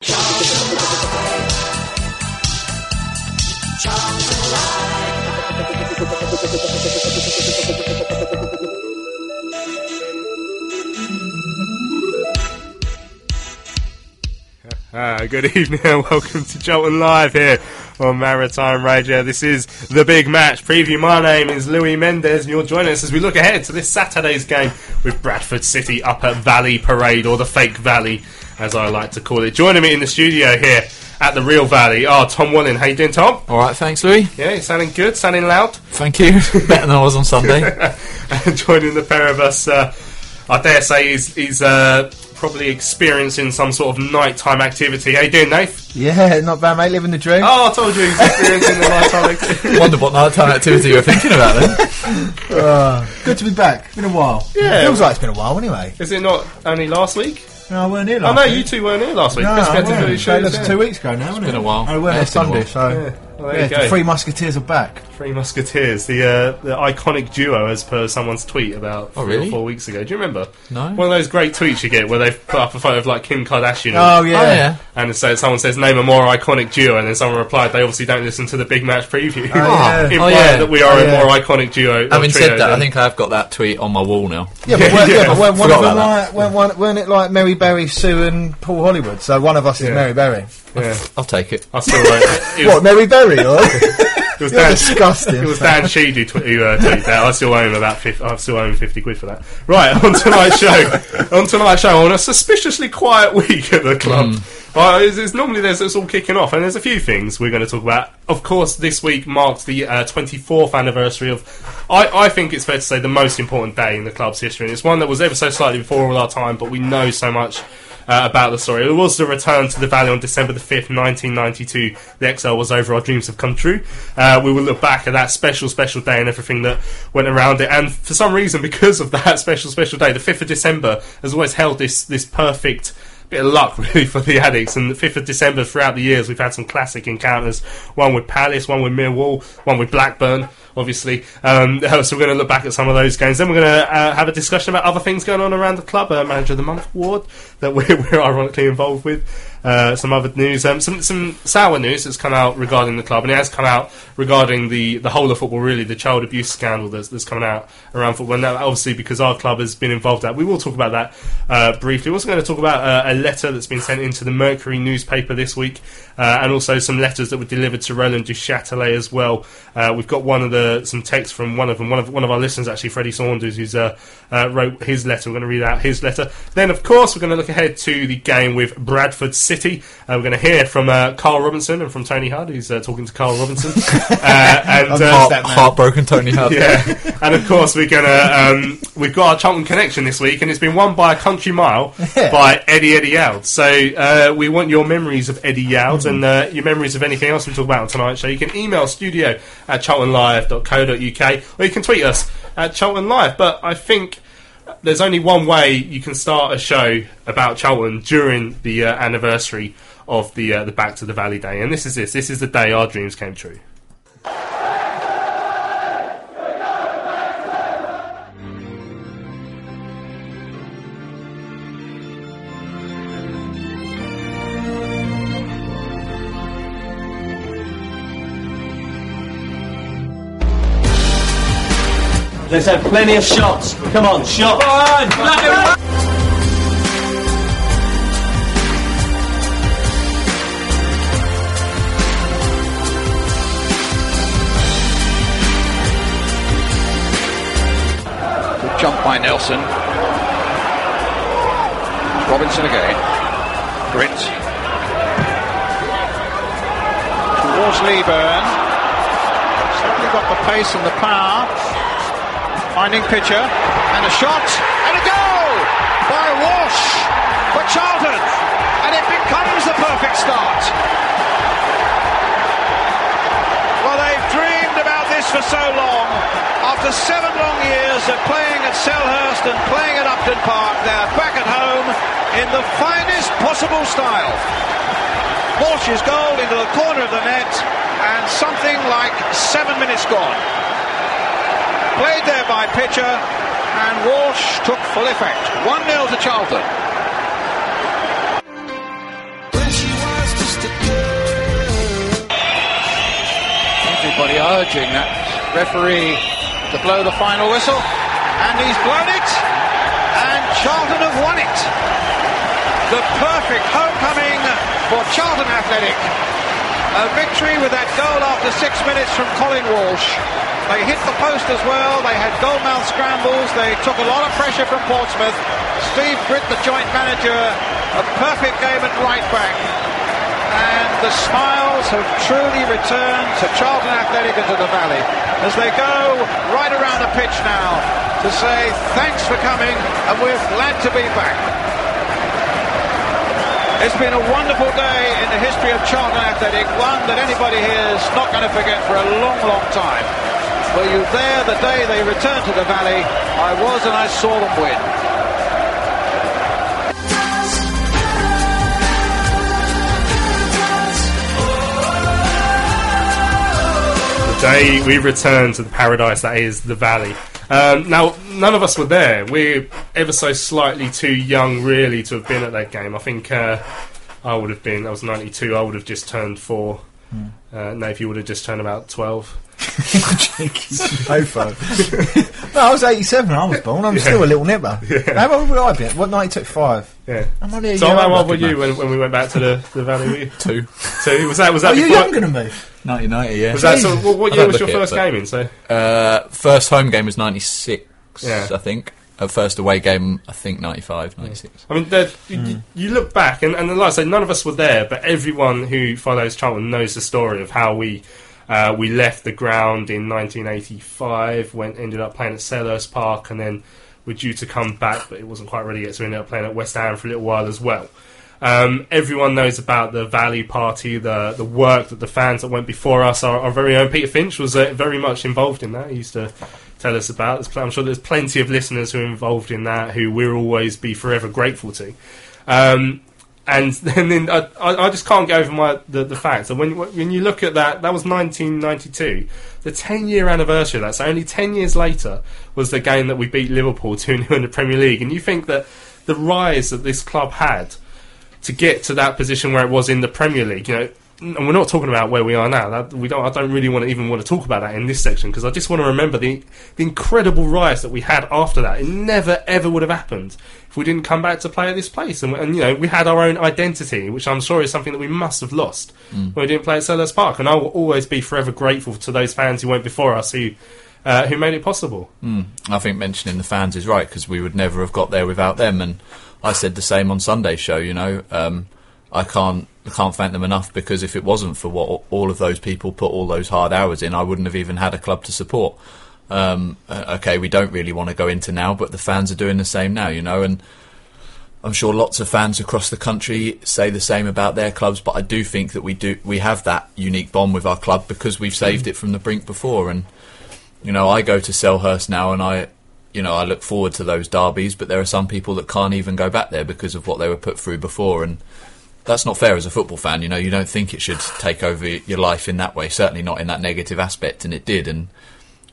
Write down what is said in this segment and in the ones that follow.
Ah, good evening and welcome to Charlton Live here on Maritime Radio. This is the big match preview. My name is Louis Mendez and you'll join us as we look ahead to this Saturday's game with Bradford City up at Valley Parade or the Fake Valley as I like to call it. Joining me in the studio here at the Real Valley are Tom Wallen. How you doing, Tom? All right, thanks, Louis. Yeah, you sounding good, sounding loud. Thank you. Better than I was on Sunday. and joining the pair of us, uh, I dare say, he's, he's uh, probably experiencing some sort of nighttime activity. How you doing, Nath? Yeah, not bad, mate. Living the dream. Oh, I told you he's experiencing the nighttime activity. Wonder what nighttime activity you're thinking about then. Uh, good to be back. Been a while. Yeah. Feels like it's been a while anyway. Is it not only last week? No, I weren't here Oh last no, week. you two weren't here last week. No, I had to do weren't. these So shows, that's yeah. two weeks ago now, isn't been it? a while. I Yeah, on it's been a oh, Sunday, while. so Yeah. Well, there yeah, you go. the Three Musketeers are back. Three Musketeers, the uh, the iconic duo, as per someone's tweet about Oh, three really? or four weeks ago. Do you remember? No. One of those great tweets you get where they've put up a photo of like Kim Kardashian. Oh yeah. Oh, yeah. And so someone says, "Name a more iconic duo," and then someone replied, "They obviously don't listen to the big match preview." Oh, yeah. Implying Oh, yeah. that we are Oh, a yeah. more iconic duo. or Having trio said that, I than- think I've got that tweet on my wall now. Yeah, but, weren't, Yeah, yeah, but weren't one forgot them about like, weren't, one, weren't it like Mary Berry, Sue, and Paul Hollywood? So one of us is Yeah. Mary Berry. yeah, I'll take it. I still won't. It was, What, Mary Berry? Or? It was Dan, disgusting. It was Dan Sheed who, tw- who uh, tweeted that. I still owe him about 50, I still owe him fifty quid for that. Right on tonight's show. On tonight's show, on a suspiciously quiet week at the club. Uh, it's, it's normally there's it's all kicking off, and there's a few things we're going to talk about. Of course, this week marks the uh, 24th anniversary of. I, I think it's fair to say the most important day in the club's history, and it's one that was ever so slightly before all our time, but we know so much uh, about the story. It was the return to the Valley on December the 5th, 1992. The XL was over, our dreams have come true. Uh, we will look back at that special, special day and everything that went around it. And for some reason, because of that special, special day, the 5th of December has always held this, this perfect bit of luck really for the Addicks and the 5th of December throughout the years we've had some classic encounters one with Palace one with Millwall one with Blackburn obviously. Um, so we're going to look back at some of those games. Then we're going to uh, have a discussion about other things going on around the club. Uh, manager of the month award that we're, we're ironically involved with uh, some other news um, some, some sour news that's come out regarding the club and it has come out regarding the, the whole of football really the child abuse scandal that's, that's coming out around football and obviously because our club has been involved in that we will talk about that uh, briefly we're also going to talk about uh, a letter that's been sent into the Mercury newspaper this week, uh, and also some letters that were delivered to Roland Duchâtelet as well. Uh, we've got one of the some text from one of them, one of one of our listeners actually, Freddie Saunders, who's uh, wrote his letter. We're going to read out his letter. Then, of course, we're going to look ahead to the game with Bradford City. Uh, we're going to hear from uh, Karl Robinson and from Tony Hudd, who's uh, talking to Karl Robinson, uh, and uh, Heart, heartbroken Tony Hudd. yeah, and of course we're gonna um, we've got our Cheltenham connection this week, and it's been won by a country mile Yeah. by Eddie Eddie Yowd. So uh, we want your memories of Eddie Yowd and uh, your memories of anything else we talk about on tonight's show. You can email studio at charltonlive.co.uk or you can tweet us at Charlton Live. But I think there's only one way you can start a show about Charlton during the uh, anniversary of the uh, the Back to the Valley Day, and this is this. This is the day our dreams came true. Let's have plenty of shots. Come on, shot. Good jump by Nelson. Robinson again. Grint. Towards Leaburn. Certainly got the pace and the power. Finding pitcher. And a shot. And a goal by Walsh. But Charlton, and it becomes the perfect start. Well, they've dreamed about this for so long. After seven long years of playing at Selhurst and playing at Upton Park, they're back at home in the finest possible style. Walsh's goal into the corner of the net, and something like seven minutes gone. Played there by Pitcher, and Walsh took full effect. 1 0 to Charlton. Everybody urging that referee to blow the final whistle, and he's blown it, and Charlton have won it. The perfect homecoming for Charlton Athletic. A victory with that goal after six minutes from Colin Walsh. They hit the post as well. They had goalmouth scrambles. They took a lot of pressure from Portsmouth. Steve Gritt, the joint manager, a perfect game at right back. And the smiles have truly returned to Charlton Athletic and to the Valley as they go right around the pitch now to say thanks for coming and we're glad to be back. It's been a wonderful day in the history of Charlton Athletic, one that anybody here is not going to forget for a long, long time. Were you there the day they returned to the Valley? I was and I saw them win. The day we returned to the paradise that is the valley. Um, now, none of us were there. We're ever so slightly too young, really, to have been at that game. I think uh, I would have been. I was 92. I would have just turned four. Uh, Nave, you would have just turned about 12. Ofo. no, I was 87 I was born. I'm still a little nipper. How old would I be? What, 92? Five? Yeah. I'm only a So how old were you when, when we went back to the, the valley? Were you? Two. So was that was that Oh, you're younger than me. 1990, yeah. Was that so? What, what year was your look it, first but- game in? So Uh, first home game was 96, Yeah. I think. Uh, first away game, I think 95, 96. I mean, there- you, you- you look back, and, and like I say, none of us were there, but everyone who follows Charlton knows the story of how we uh, we left the ground in 1985, went ended up playing at Selhurst Park, and then were due to come back, but it wasn't quite ready yet, so we ended up playing at West Ham for a little while as well. Um, everyone knows about the Valley Party, the the work that the fans that went before us. Our, our very own Peter Finch was uh, very much involved in that. He used to tell us about. I'm sure there's plenty of listeners who are involved in that who we'll always be forever grateful to. Um, and then, then I, I just can't get over my the, the fact that when when you look at that, that was 1992, the 10 year anniversary of that. So only 10 years later was the game that we beat Liverpool 2 0 in the Premier League. And you think that the rise that this club had to get to that position where it was in the Premier League, you know. And we're not talking about where we are now. That, we don't. I don't really want to even want to talk about that in this section because I just want to remember the the incredible rise that we had after that. It never ever would have happened if we didn't come back to play at this place. And, and you know, we had our own identity, which I'm sure is something that we must have lost when we didn't play at Selhurst Park. And I will always be forever grateful to those fans who went before us, who uh, who made it possible. I think mentioning the fans is right because we would never have got there without them. And I said the same on Sunday's show. You know, um, I can't I can't thank them enough because if it wasn't for what all of those people put all those hard hours in, I wouldn't have even had a club to support. Um, uh, okay, we don't really want to go into now, but the fans are doing the same now. You know, and I'm sure lots of fans across the country say the same about their clubs, but I do think that we do we have that unique bond with our club because we've saved it from the brink before. And you know, I go to Selhurst now, and I, you know, I look forward to those derbies. But there are some people that can't even go back there because of what they were put through before, and that's not fair as a football fan. You know, you don't think it should take over your life in that way. Certainly not in that negative aspect, and it did. And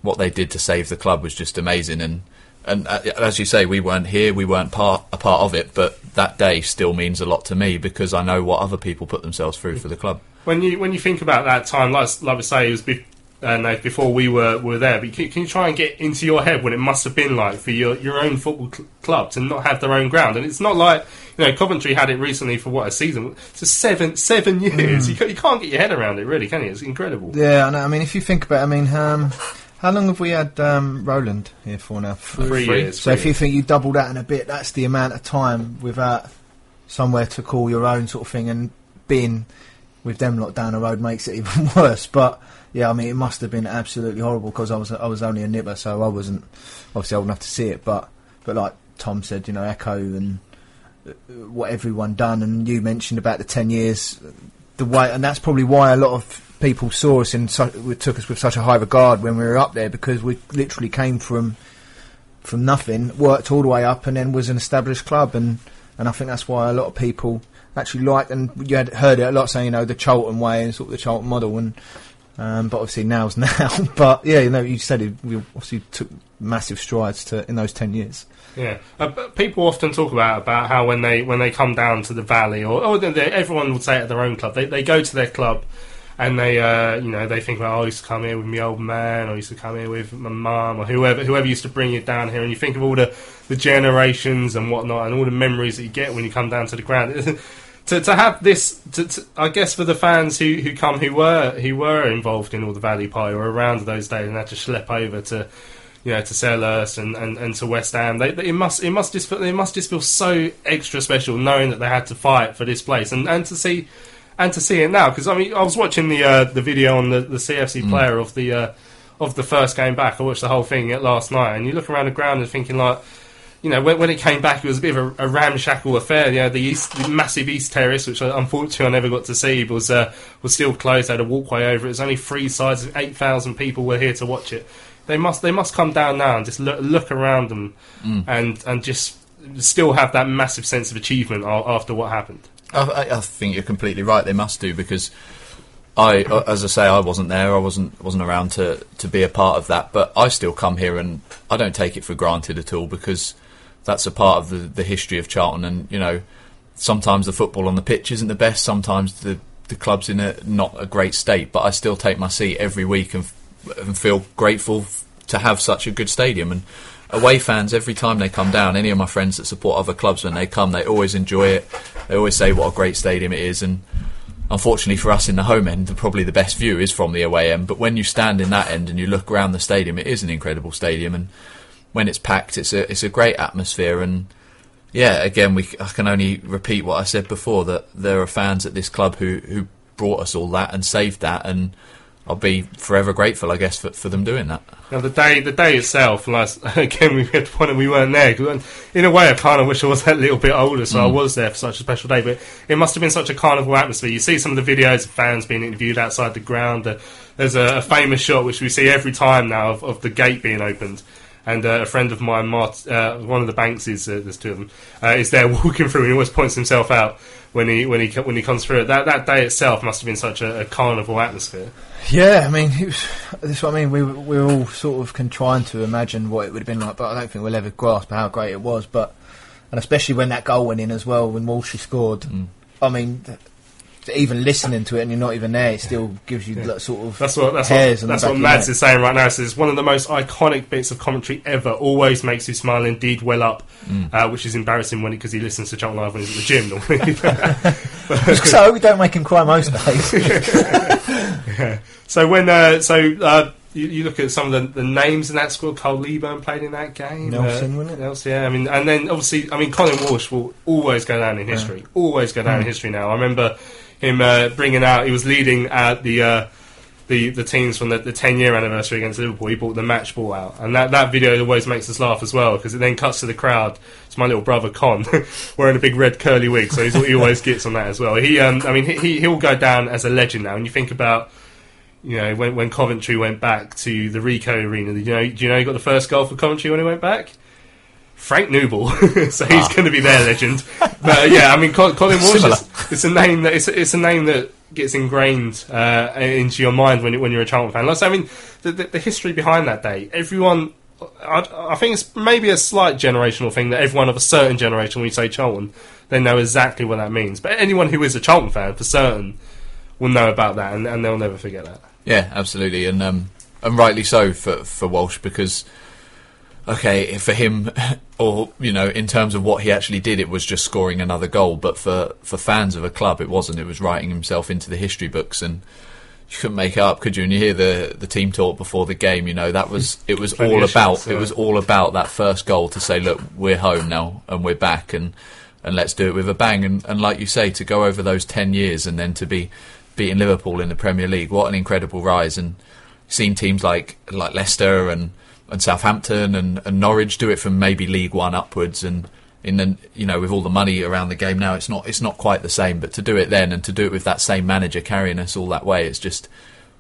what they did to save the club was just amazing. And and uh, as you say, we weren't here, we weren't part a part of it, but that day still means a lot to me because I know what other people put themselves through for the club. when you when you think about that time, like like I say, it was be, uh, no, before we were were there. But can, can you try and get into your head what it must have been like for your your own football cl- club to not have their own ground? And it's not like you know Coventry had it recently for what a season, so seven seven years. You, you can't get your head around it, really, can you? It's incredible. Yeah, I know. I mean, if you think about, it, I mean, um, how long have we had um, Roland here for now? Three years. So three if you years. think you double that in a bit, that's the amount of time without somewhere to call your own sort of thing, and being with them lot down the road makes it even worse. But yeah, I mean, it must have been absolutely horrible because I was I was only a nipper, so I wasn't obviously old enough to see it. But but like Tom said, you know, Echo and what everyone done, and you mentioned about the ten years, the way, and that's probably why a lot of people saw us and took us with such a high regard when we were up there because we literally came from from nothing, worked all the way up, and then was an established club, and and I think that's why a lot of people actually liked, and you had heard it a lot saying, you know, the Charlton way and sort of the Charlton model, and um, but obviously now's now. but yeah, you know, you said it, we obviously took massive strides to in those ten years. Yeah, uh, people often talk about about how when they when they come down to the valley, or, or they, they- everyone would say at their own club, they they go to their club and they uh, you know they think about oh, I used to come here with my old man, or I used to come here with my mum, or whoever whoever used to bring you down here, and you think of all the the generations and whatnot, and all the memories that you get when you come down to the ground. To, to have this, to, to, I guess for the fans who, who come who were who were involved in all the Valley Pie or around those days and had to schlep over to you know, to Selhurst and, and, and to West Ham. They, they, it must it must just feel, it must just feel so extra special knowing that they had to fight for this place and, and to see and to see it now because I mean I was watching the uh, the video on the, the CFC player of the uh, of the first game back. I watched the whole thing last night and you look around the ground and thinking like. You know, when, when it came back, it was a bit of a, a ramshackle affair. You know, the, east, the massive East Terrace, which I, unfortunately I never got to see, was uh, was still closed. They had a walkway over it. It was only three sides. Eight thousand people were here to watch it they must they must come down now and just look, look around them and and just still have that massive sense of achievement after what happened. I, I- think you're completely right. They must do because I, uh, as I say, I wasn't there. I wasn't wasn't around to to be a part of that. But I still come here and I don't take it for granted at all because that's a part of the the history of Charlton. And you know, sometimes the football on the pitch isn't the best. Sometimes the the club's in a not a great state. But I still take my seat every week and and feel grateful to have such a good stadium and. Away fans, every time they come down, any of my friends that support other clubs, when they come, they always enjoy it. They always say what a great stadium it is, and unfortunately for us in the home end, probably the best view is from the away end. But when you stand in that end and you look around the stadium, it is an incredible stadium, and when it's packed, it's a it's a great atmosphere. And yeah, again, we I can only repeat what I said before that there are fans at this club who who brought us all that and saved that, and I'll be forever grateful, I guess, for for them doing that. Now the day, the day itself, last again we had one we weren't there. In a way, I kind of wish I was that little bit older, so I was there for such a special day. But it must have been such a carnival atmosphere. You see some of the videos of fans being interviewed outside the ground. Uh, there's a, a famous shot which we see every time now of, of the gate being opened. And uh, a friend of mine, Mart, uh, one of the Bankses, uh, there's two of them, uh, is there walking through, and he always points himself out when he when he when he comes through. it. That that day itself must have been such a, a carnival atmosphere. Yeah, I mean, it was, this is what I mean. We were- we were all sort of con- trying to imagine what it would have been like, but I don't think we'll ever grasp how great it was. But and especially when that goal went in as well, when Walshy scored. Mm. I mean, th- even listening to it and you're not even there, it still gives you that sort of That's what that's hairs what, that's what Mads is saying right now. So it's one of the most iconic bits of commentary ever. Always makes you smile. Indeed, well up, Mm. uh, which is embarrassing when because he listens to Charlton Live when he's at the gym. normally. so we don't make him cry most days. so when uh, so uh, you, you look at some of the, the names in that squad. Carl Leaburn played in that game. Nelson, uh, wasn't it? Nelson, yeah. I mean, and then obviously, I mean, Colin Walsh will always go down in history. Always go Mm. down in history. Now, I remember him uh, bringing out. He was leading at the. Uh, the, the teams from the, the 10 year anniversary against Liverpool, he brought the match ball out. And that, that video always makes us laugh as well because it then cuts to the crowd. It's my little brother Con wearing a big red curly wig, so he always gets on that as well. He, um, I mean, he, he'll go down as a legend now. And you think about, you know, when, when Coventry went back to the Ricoh Arena, you know, do you know he got the first goal for Coventry when he went back? Frank Nouble, so he's going to be their legend. But uh, yeah, I mean, Colin Walsh. Is, it's a name that it's, a- it's a name that gets ingrained uh, into your mind when when you're a Charlton fan. Like, so, I mean, the, the, the history behind that day, everyone. I, I think it's maybe a slight generational thing that everyone of a certain generation, when you say Charlton, they know exactly what that means. But anyone who is a Charlton fan, for certain, will know about that, and, and they'll never forget that. Yeah, absolutely, and um, and rightly so for for Walsh because okay, for him, or you know, in terms of what he actually did, it was just scoring another goal. But for for fans of a club, it wasn't. It was writing himself into the history books, and you couldn't make it up, could you? And you hear the the team talk before the game. You know, that was it was all about it was all about that first goal to say, look, we're home now and we're back and. And let's do it with a bang. And, and like you say, to go over those ten years and then to be beating Liverpool in the Premier League, what an incredible rise! And seen teams like like Leicester and, and Southampton and, and Norwich do it from maybe League One upwards, and in the you know with all the money around the game now, it's not it's not quite the same. But to do it then and to do it with that same manager carrying us all that way, it's just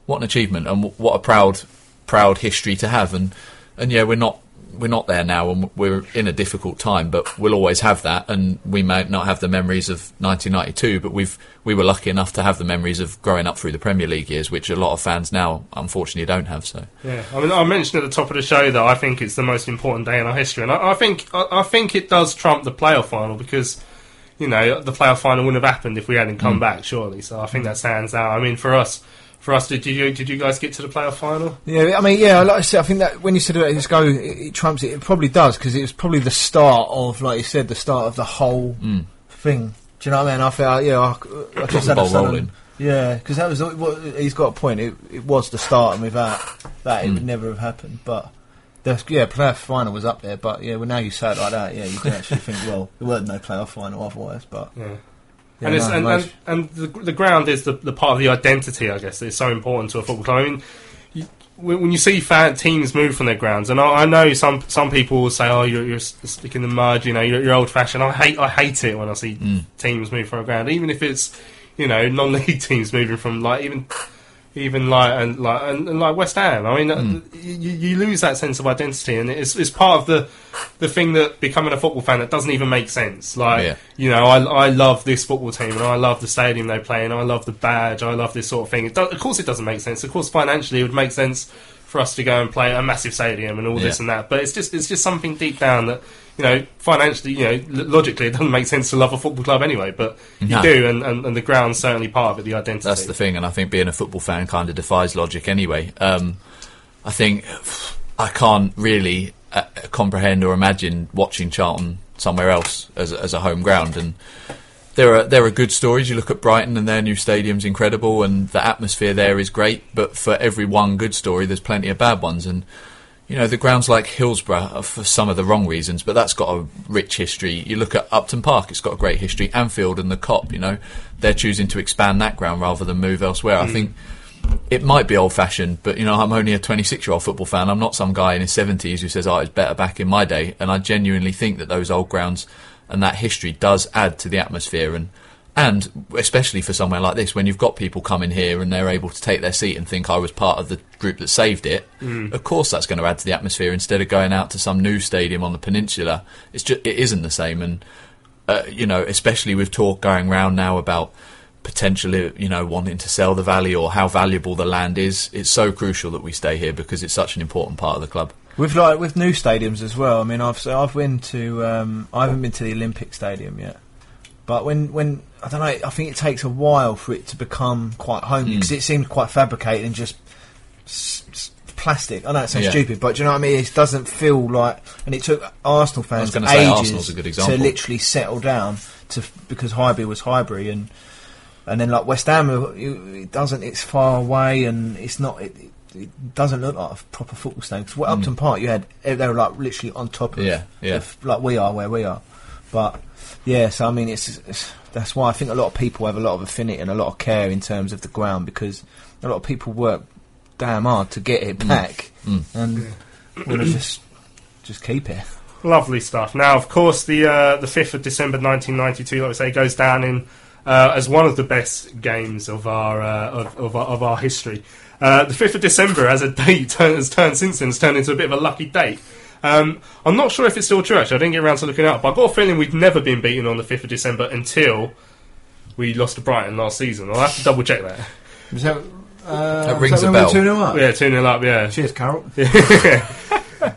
what an achievement and what a proud proud history to have. And and yeah, we're not we're not there now, and we're in a difficult time, but we'll always have that. And we may not have the memories of 1992, but we've we were lucky enough to have the memories of growing up through the Premier League years, which a lot of fans now unfortunately don't have. So Yeah, I mean, I mentioned at the top of the show that I think it's the most important day in our history, and I, I think I, I think it does trump the playoff final because you know the playoff final wouldn't have happened if we hadn't come mm. back, surely. So I think that stands out. I mean, for us, for us, did you did you guys get to the playoff final? Yeah, I mean, yeah, like I said, I think that when you said about this go, it, it trumps it. It probably does because it was probably the start of, like you said, the start of the whole mm. thing. Do you know what I mean? I felt, yeah, I, I just had a rolling. Yeah, because that was the- what he's got a point. It, it was the start, and without that, it would mm. never have happened. But the yeah, playoff final was up there. But yeah, well, now you say it like that, yeah, you can actually think, well, there weren't no playoff final otherwise. But Yeah. Yeah, and, it's, no, and, and, and the, the ground is the, the part of the identity, I guess, that is so important to a football club. I mean, you, when when you see fan teams move from their grounds, and I, I know some some people will say, "Oh, you're, you're sticking the mud," you know, you're, you're old fashioned. I hate I hate it when I see Mm. teams move from a ground, even if it's you know non-league teams moving from like even even like and like and, and like West Ham. I mean, Mm. you, you lose that sense of identity, and it's, it's part of the the thing that becoming a football fan that doesn't even make sense. Like, Yeah. you know, I, I love this football team, and I love the stadium they play in. I love the badge. I love this sort of thing. Does, of course, it doesn't make sense. Of course, financially, it would make sense for us to go and play a massive stadium and all this and that. But it's just it's just something deep down that. You know, financially, you know, logically, it doesn't make sense to love a football club anyway. But you No. do, and, and, and the ground's certainly part of it. The identity. That's the thing, and I think being a football fan kind of defies logic anyway. Um, I think I can't really uh, comprehend or imagine watching Charlton somewhere else as, as a home ground. And there are there are good stories. You look at Brighton, and their new stadium's incredible, and the atmosphere there is great. But for every one good story, there's plenty of bad ones. And you know, the grounds like Hillsborough are for some of the wrong reasons, but that's got a rich history. You look at Upton Park, it's got a great history. Anfield and the Kop, you know, they're choosing to expand that ground rather than move elsewhere. I hmm. think it might be old fashioned, but you know, I'm only a 26 year old football fan. I'm not some guy in his 70s who says, oh, it's better back in my day. And I genuinely think that those old grounds and that history does add to the atmosphere and and especially for somewhere like this, when you've got people coming here and they're able to take their seat and think I was part of the group that saved it, of course that's going to add to the atmosphere. Instead of going out to some new stadium on the peninsula, it's just it isn't the same. And uh, you know, especially with talk going round now about potentially, you know, wanting to sell the valley or how valuable the land is, it's so crucial that we stay here because it's such an important part of the club. With like with new stadiums as well. I mean, I've so I've been to um, I haven't been to the Olympic Stadium yet, but when when I don't know, I think it takes a while for it to become quite homely because it seems quite fabricated and just s- s- plastic. I know it sounds Yeah. stupid, but do you know what I mean? It doesn't feel like, and it took Arsenal fans ages Arsenal's a good to literally settle down to because Highbury was Highbury and. And then, like West Ham, it doesn't. It's far away, and it's not. It, it- doesn't look like a proper football stadium. Because what Upton Park, you had they were like literally on top of, Yeah, yeah. like we are where we are. But yeah, so I mean, it's, it's that's why I think a lot of people have a lot of affinity and a lot of care in terms of the ground because a lot of people work damn hard to get it back and want to just just keep it. Lovely stuff. Now, of course, the uh, the fifth of December, nineteen ninety two, like I say, goes down in uh, as one of the best games of our uh, of, of, our, of our history. Uh, the fifth of December, as a date, has turned since then, has turned into a bit of a lucky date. Um, I'm not sure if it's still true. Actually, I didn't get around to looking it up, but I've got a feeling we've never been beaten on the fifth of December until we lost to Brighton last season. I'll have to double check that. Was that, uh, That rings a bell. Yeah, two 0 up. Yeah, Cheers, Carol. yeah.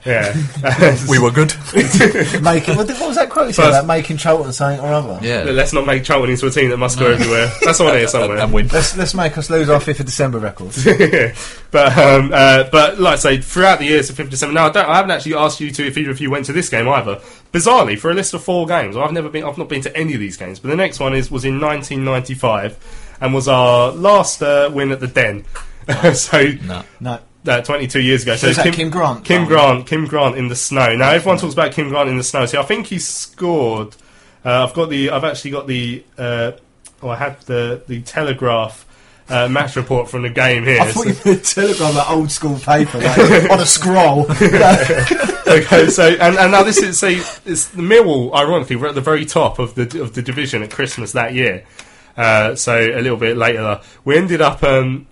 We were good. making what, what was that quote you said First- about making Charlton something or other? yeah. Let's not make Charlton into a team that must go everywhere. That's on here somewhere. and win. Let's let's make us lose our fifth of December records. but um, uh, but like I say, throughout the years of 5th December. Now I, don't, I haven't actually asked you to if either of you went to this game either. Bizarrely, for a list of four games, I've never been. I've not been to any of these games. But the next one is was in 1995 and was our last uh, win at the Den. so No. no, uh, 22 years ago. So that Kim Grant? Kim Oh. Grant. Kim Grant in the snow. Now everyone talks about Kim Grant in the snow. See, I think he scored. Uh, I've got the. I've actually got the. Uh, oh, I had the the Telegraph uh, match report from the game here. I thought So- you meant telegram, that old school paper, like, on a scroll. okay, so and, and now this is say it's the Millwall. Ironically, we're at the very top of the of the division at Christmas that year. Uh, so a little bit later, we ended up. Um,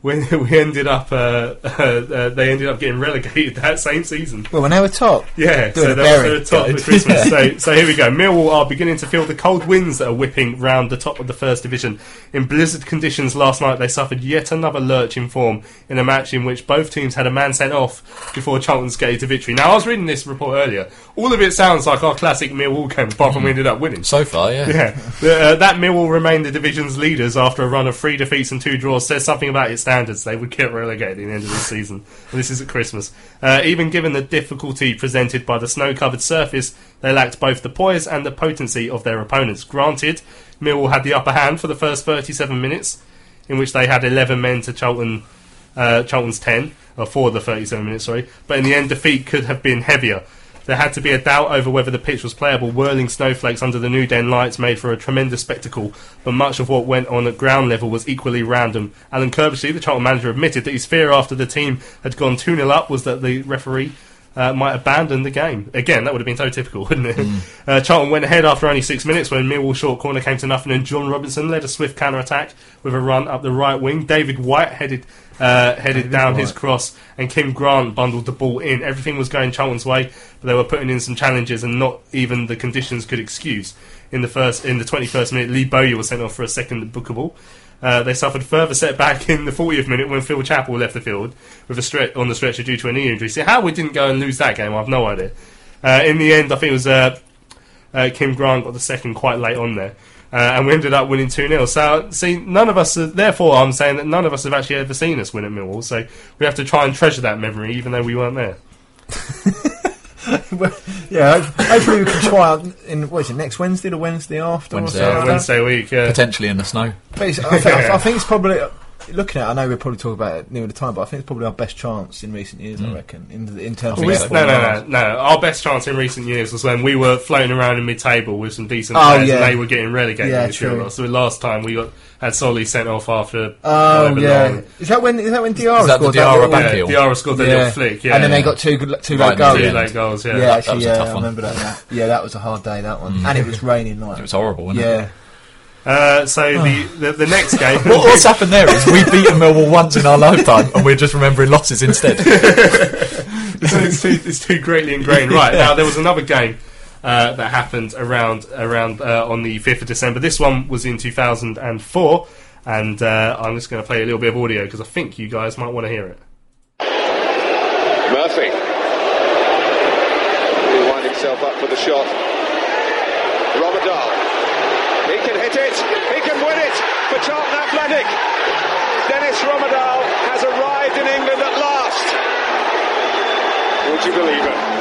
when we ended up, uh, uh, uh, they ended up getting relegated that same season. Well, when they were top. Yeah, so a that berry. was the top of Christmas. So, so here we go. Millwall are beginning to feel the cold winds that are whipping round the top of the first division. In blizzard conditions last night, they suffered yet another lurch in form in a match in which both teams had a man sent off before Charlton skated to victory. Now, I was reading this report earlier. All of it sounds like our classic Millwall game, apart from we ended up winning. So far, yeah. Yeah, uh, that Millwall remained the division's leaders after a run of three defeats and two draws says something about its standards. They would get relegated at the end of the season. And this is at Christmas. Uh, even given the difficulty presented by the snow-covered surface, they lacked both the poise and the potency of their opponents. Granted, Millwall had the upper hand for the first 37 minutes, in which they had 11 men to Charlton, uh, Charlton's 10, or for the 37 minutes, sorry. But in the end, defeat could have been heavier. There had to be a doubt over whether the pitch was playable. Whirling snowflakes under the New Den lights made for a tremendous spectacle, but much of what went on at ground level was equally random. Alan Curbishley, the Charlton manager, admitted that his fear after the team had gone 2 0 up was that the referee uh, might abandon the game. Again, that would have been so typical, wouldn't it? Uh, Charlton went ahead after only six minutes when Millwall short corner came to nothing and John Robinson led a swift counter attack with a run up the right wing. David White headed uh, headed down his cross and Kim Grant bundled the ball in. Everything was going Charlton's way, but they were putting in some challenges and not even the conditions could excuse. In the first, in the 21st minute, Lee Bowyer was sent off for a second bookable. Uh, they suffered further setback in the 40th minute when Phil Chapple left the field with a stretch on the stretcher due to a knee injury. See how we didn't go and lose that game, I have no idea. Uh, in the end, I think it was uh, uh, Kim Grant got the second quite late on there. Uh, and we ended up winning 2 0. So, see, none of us, therefore, I'm saying that none of us have actually ever seen us win at Millwall. So, we have to try and treasure that memory, even though we weren't there. yeah, hopefully we can try out in what is it next Wednesday, the Wednesday after, or Wednesday something after. like that? Wednesday week, yeah. Potentially in the snow. But it's- I, think, I think it's probably looking at. it, I know we're probably talking about it near the time, but I think it's probably our best chance in recent years. I mm. reckon in the, in terms oh, of We- no, no, no, no. Our best chance in recent years was when we were floating around in mid-table with some decent Oh, players, yeah. and they were getting relegated. Yeah, this true. So the last time we got had Solly sent off after. Oh yeah, long. is that when is that when Diarra Is that the scored Diarra little- back Yeah. Diarra scored the Yeah. little flick. Yeah, and then they got two good- two Right, late goals. two yeah. late goals. Yeah, Yeah, that actually, was a yeah, tough I one. remember that. Yeah, that was a hard day. That one, mm. and it was raining like It was horrible, wasn't yeah. it? Uh, so the, the the next game. What, what's happened there is we've beaten Millwall once in our lifetime and we're just remembering losses instead. it's, too, it's too greatly ingrained. Right now, there was another game uh, that happened around around uh, on the fifth of December. This one was in two thousand and four, and uh, I'm just going to play a little bit of audio because I think you guys might want to hear it. Murphy. He wound himself up for the shot. Rommedahl. He can hit it. He can win it for Charlton Athletic. Dennis Rommedahl has arrived in England at last. Would you believe it?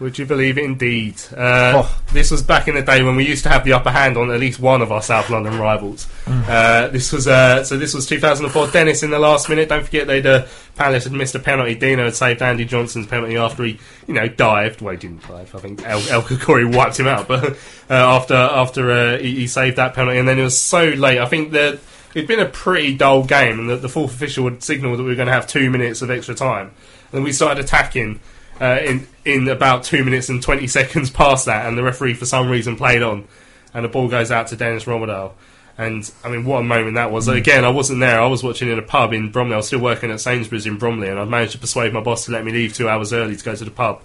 Would you believe it? Indeed. Uh, Oh. This was back in the day when we used to have the upper hand on at least one of our South London rivals. Uh, this was uh, so. This was 2004. Dennis in the last minute. Don't forget, they'd uh, Palace had missed a penalty. Dino had saved Andy Johnson's penalty after he, you know, dived. Well, he didn't dive. I think El, El Karkouri wiped him out. But uh, after after uh, he, he saved that penalty, and then it was so late. I think that it'd been a pretty dull game, and the, the fourth official would signal that we were going to have two minutes of extra time, and we started attacking uh, in in about two minutes and twenty seconds past that, and the referee for some reason played on, and the ball goes out to Dennis Rommedahl. And I mean, what a moment that was! Again, I wasn't there. I was watching in a pub in Bromley. I was still working at Sainsbury's in Bromley, and I managed to persuade my boss to let me leave two hours early to go to the pub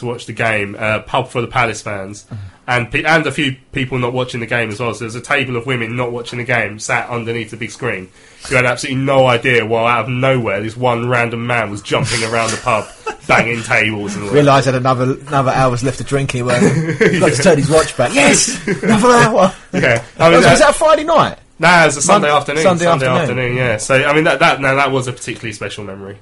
to watch the game. Uh, pub for the Palace fans, and pe- and a few people not watching the game as well. So there's a table of women not watching the game sat underneath the big screen who had absolutely no idea. While out of nowhere, this one random man was jumping around the pub, banging tables and all. that. Realised that another another hour's left of drinking. Well, got to turn his watch back. Yes, another hour. Yeah, I mean, was, that- was that a Friday night? Nah, it was a Sunday Mon- afternoon. Sunday Sunday, afternoon. afternoon. yeah. So I mean, that that now that was a particularly special memory.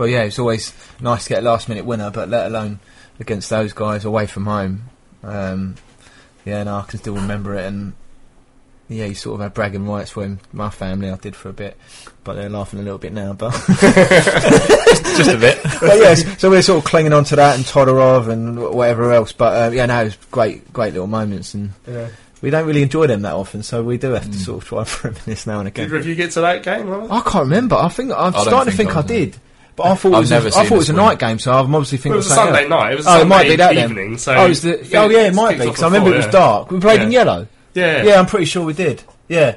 Well, yeah, it's always nice to get a last minute winner, but let alone against those guys away from home. Um, yeah, no, I can still remember it, and yeah, you sort of had bragging rights for him. My family, I did for a bit, but they're laughing a little bit now. But, just a bit. but yes, so we're sort of clinging on to that and Todorov and whatever else. But uh, yeah, no, it was great, great little moments, and Yeah. we don't really enjoy them that often, so we do have to sort of try and reminisce now and again. either of you get to that game? Robert? I can't remember. I think I'm don't starting to think think I I did. Did. But I thought it I've was, never a, I seen thought it was a night game, so I'm obviously thinking It was a Sunday else. night. It was a oh, it might be that then. evening, so oh, was the, it oh yeah, it might be because I remember four, it was yeah. dark. We played in yellow. Yeah. yeah, I'm pretty sure we did. Yeah,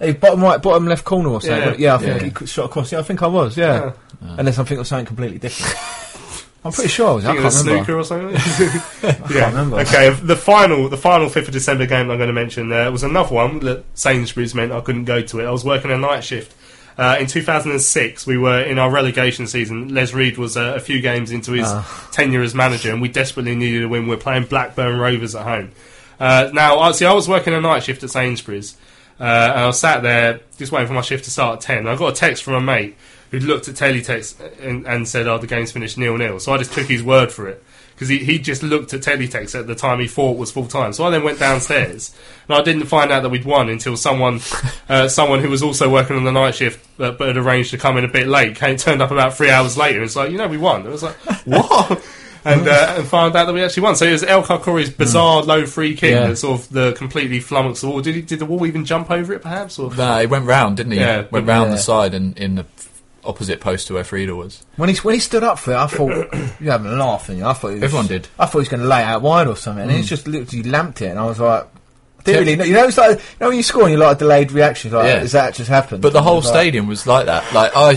Eh, bottom right, bottom left corner or something. Yeah. Yeah, yeah I think Yeah. he shot across. Yeah, I think I was. Yeah, unless I'm thinking of something completely different. I'm pretty sure I was. I Thinking of can't remember. snooker or something. yeah. remember. Okay, the final, the final fifth of December game I'm going to mention there was another one that Sainsbury's meant I couldn't go to it. I was working a night shift. Uh, in 2006, we were in our relegation season. Les Reed was uh, a few games into his Ah. tenure as manager, and we desperately needed a win. We are playing Blackburn Rovers at home. Uh, now, I- see, I was working a night shift at Sainsbury's, uh, and I was sat there just waiting for my shift to start at 10. And I got a text from a mate who looked at teletext and, and said, "Oh, the game's finished nil nil." So I just took his word for it because he, he just looked at teletext at the time he thought was full time. So I then went downstairs and I didn't find out that we'd won until someone uh, someone who was also working on the night shift uh, but had arranged to come in a bit late came turned up about three hours later. and It's like you know we won. I was like what? And, uh, and found out that we actually won. So it was El Karkouri's bizarre low free kick Yeah. that sort of the completely flummoxed the wall. Did, he, did the wall even jump over it, perhaps? Or No, It went round, didn't he? Yeah, went round yeah. the side and in the opposite post to where Friedel was. When he when he stood up for it, I thought you having a laugh, and I thought he was, Everyone did. I thought he was going to lay it out wide or something, and he just literally lamped it, and I was like. Didn't really know, you know, it's like, you know when you score and you're like a delayed reaction, like, Yeah. is that just happened? But the whole like, stadium was like that. Like I,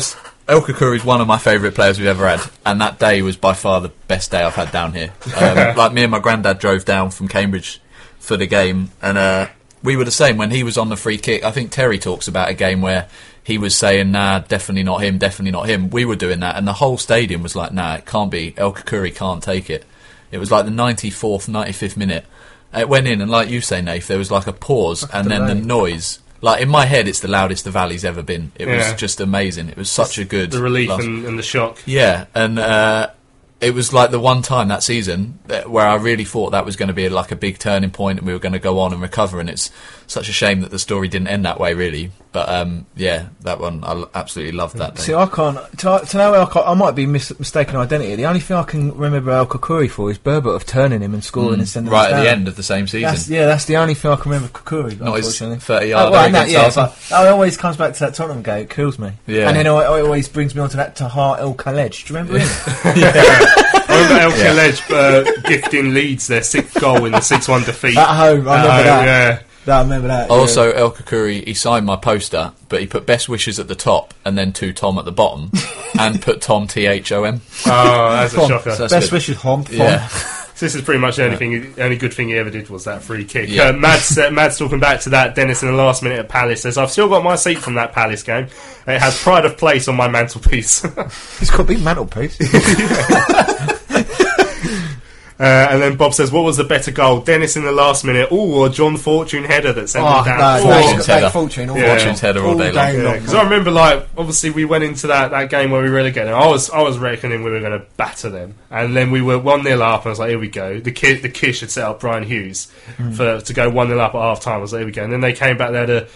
El Karkouri is one of my favourite players we've ever had, and that day was by far the best day I've had down here. Um, like me and my granddad drove down from Cambridge for the game, and uh, we were the same when he was on the free kick. I think Terry talks about a game where he was saying, "Nah, definitely not him, definitely not him." We were doing that, and the whole stadium was like, "Nah, it can't be. El Karkouri can't take it." It was like the 94th, 95th minute. It went in, and like you say, Nath, there was like a pause, and then the noise. Like in my head, it's the loudest the valley's ever been. It Yeah. was just amazing. It was such a good the relief and, and the shock. yeah, and uh, it was like the one time that season that, where I really thought that was going to be like a big turning point, and we were going to go on and recover. And it's such a shame that the story didn't end that way, really. But um, yeah, that one I l- absolutely loved that. Day. See, I can't. To, to know El Ka- I might be mis- mistaken identity. The only thing I can remember El Karkouri for is Berbatov turning him and scoring and sending Mm. right us at the end of the same season. That's, yeah, that's the only thing I can remember Karkouri. Not his unfortunately. 30 yard Oh, well, that, yeah, Arsenal. but it always comes back to that Tottenham game. It kills me. Yeah. And then it, it always brings me on to that Tahar El Khalej. Do you remember him? I remember El Khalej uh, gifting Leeds their sixth goal in the 6 1 defeat. At home, I remember home, that. Yeah. I remember that. Also, El Karkouri, he signed my poster, but he put best wishes at the top and then to Tom at the bottom, and put Tom T H O M. Oh, that's a Tom, shocker. So that's Best good. wishes, Hom. Tom. Yeah. So this is pretty much the only thing, the only good thing he ever did was that free kick. Yeah. Uh, Mads, uh, Mads talking back to that. Dennis in the last minute at Palace says, "I've still got my seat from that Palace game. It has pride of place on my mantelpiece." He's got a big mantelpiece. Uh, and then Bob says, "What was the better goal, Dennis in the last minute, ooh, or John Fortune header that sent oh, him down?" no, Or- no, Fortune's header. Fortune. All Yeah. day. Fortune's header all day long. long. Because I remember, like, obviously we went into that, that game where we really relegated. I was I was reckoning we were going to batter them, and then we were one 0 up. And I was like, here we go. The kid the Kish had set up Bryan Hughes Hmm. for to go one 0 up at half time. I was like, here we go. And then they came back there to.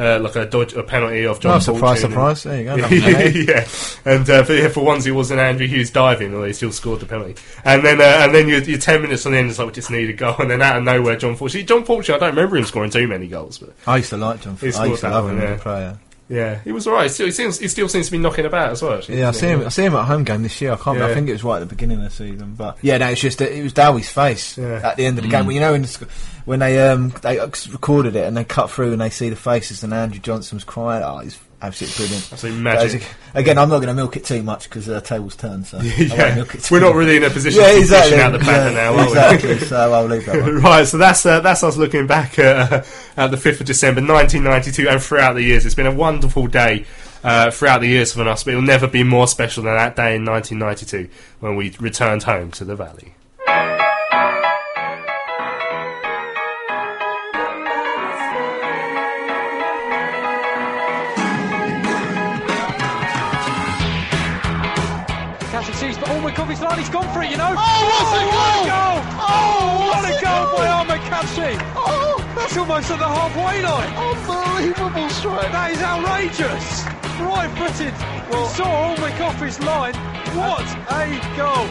Uh, like a dodge, a penalty off John. Oh, surprise, surprise. There you go. Nothing to add. yeah, and uh, for, for once it wasn't Andrew Hughes diving, although he still scored the penalty. And then, uh, and then you're, you're ten minutes on the end, it's like we just need a goal, and then out of nowhere, John Fortune. John Fortune, I don't remember him scoring too many goals, but I used to like John. He I used to love him as yeah. a player. yeah, he was alright. Still, he seems, he still seems to be knocking about as well. Actually, Yeah, I see him. I see him at home game this year. I can't. Yeah. I think it was right at the beginning of the season. But yeah, no, it's just it was Dowie's face Yeah. at the end of the game. Well, you know, when, it's- when they um they recorded it and they cut through and they see the faces and Andrew Johnson's crying. Oh, he's absolutely brilliant. Absolutely magic. Again, I'm not going to milk it too much because the tables turned. So I won't Yeah, milk it too we're not really in a position Yeah, to exactly. out the pattern Yeah, now, are exactly. we? so I'll leave that one. right, so that's uh, that's us looking back at, uh, at the fifth of December, 1992, and throughout the years. It's been a wonderful day uh, throughout the years for us, but it'll never be more special than that day in 1992 when we returned home to the valley. That's almost at the halfway line. Unbelievable strike. That is outrageous. Right footed. Well, we saw Ulrich off his line. What a goal.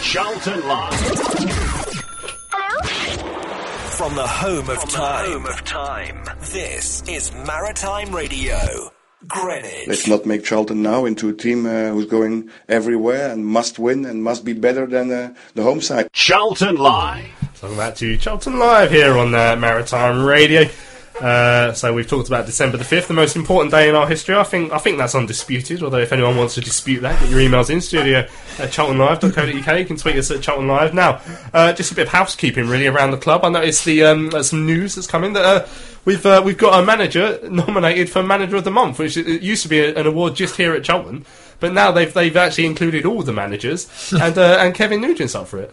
Charlton Live. From the home of time. home of time. This is Maritime Radio. Greenwich. Let's not make Charlton now into a team uh, who's going everywhere and must win and must be better than uh, the home side. Charlton Live. Welcome back to Charlton Live here on uh, Maritime Radio. Uh, so we've talked about December the fifth, the most important day in our history. I think I think that's undisputed. Although if anyone wants to dispute that, get your emails in studio at charltonlive.co.uk. You can tweet us at Charlton Live. Now, uh, just a bit of housekeeping really around the club. I noticed the um, uh, some news that's coming that. Uh, We've uh, we've got a manager nominated for manager of the month, which it used to be a, an award just here at Charlton, but now they've they've actually included all the managers, and uh, and Kevin Nugent's up for it.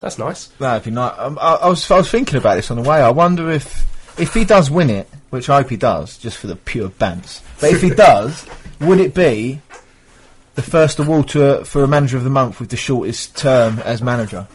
That's nice. That'd be nice. Um, I, I was I was thinking about this on the way. I wonder if if he does win it, which I hope he does, just for the pure bants. But if he does, would it be the first award to a, for a manager of the month with the shortest term as manager?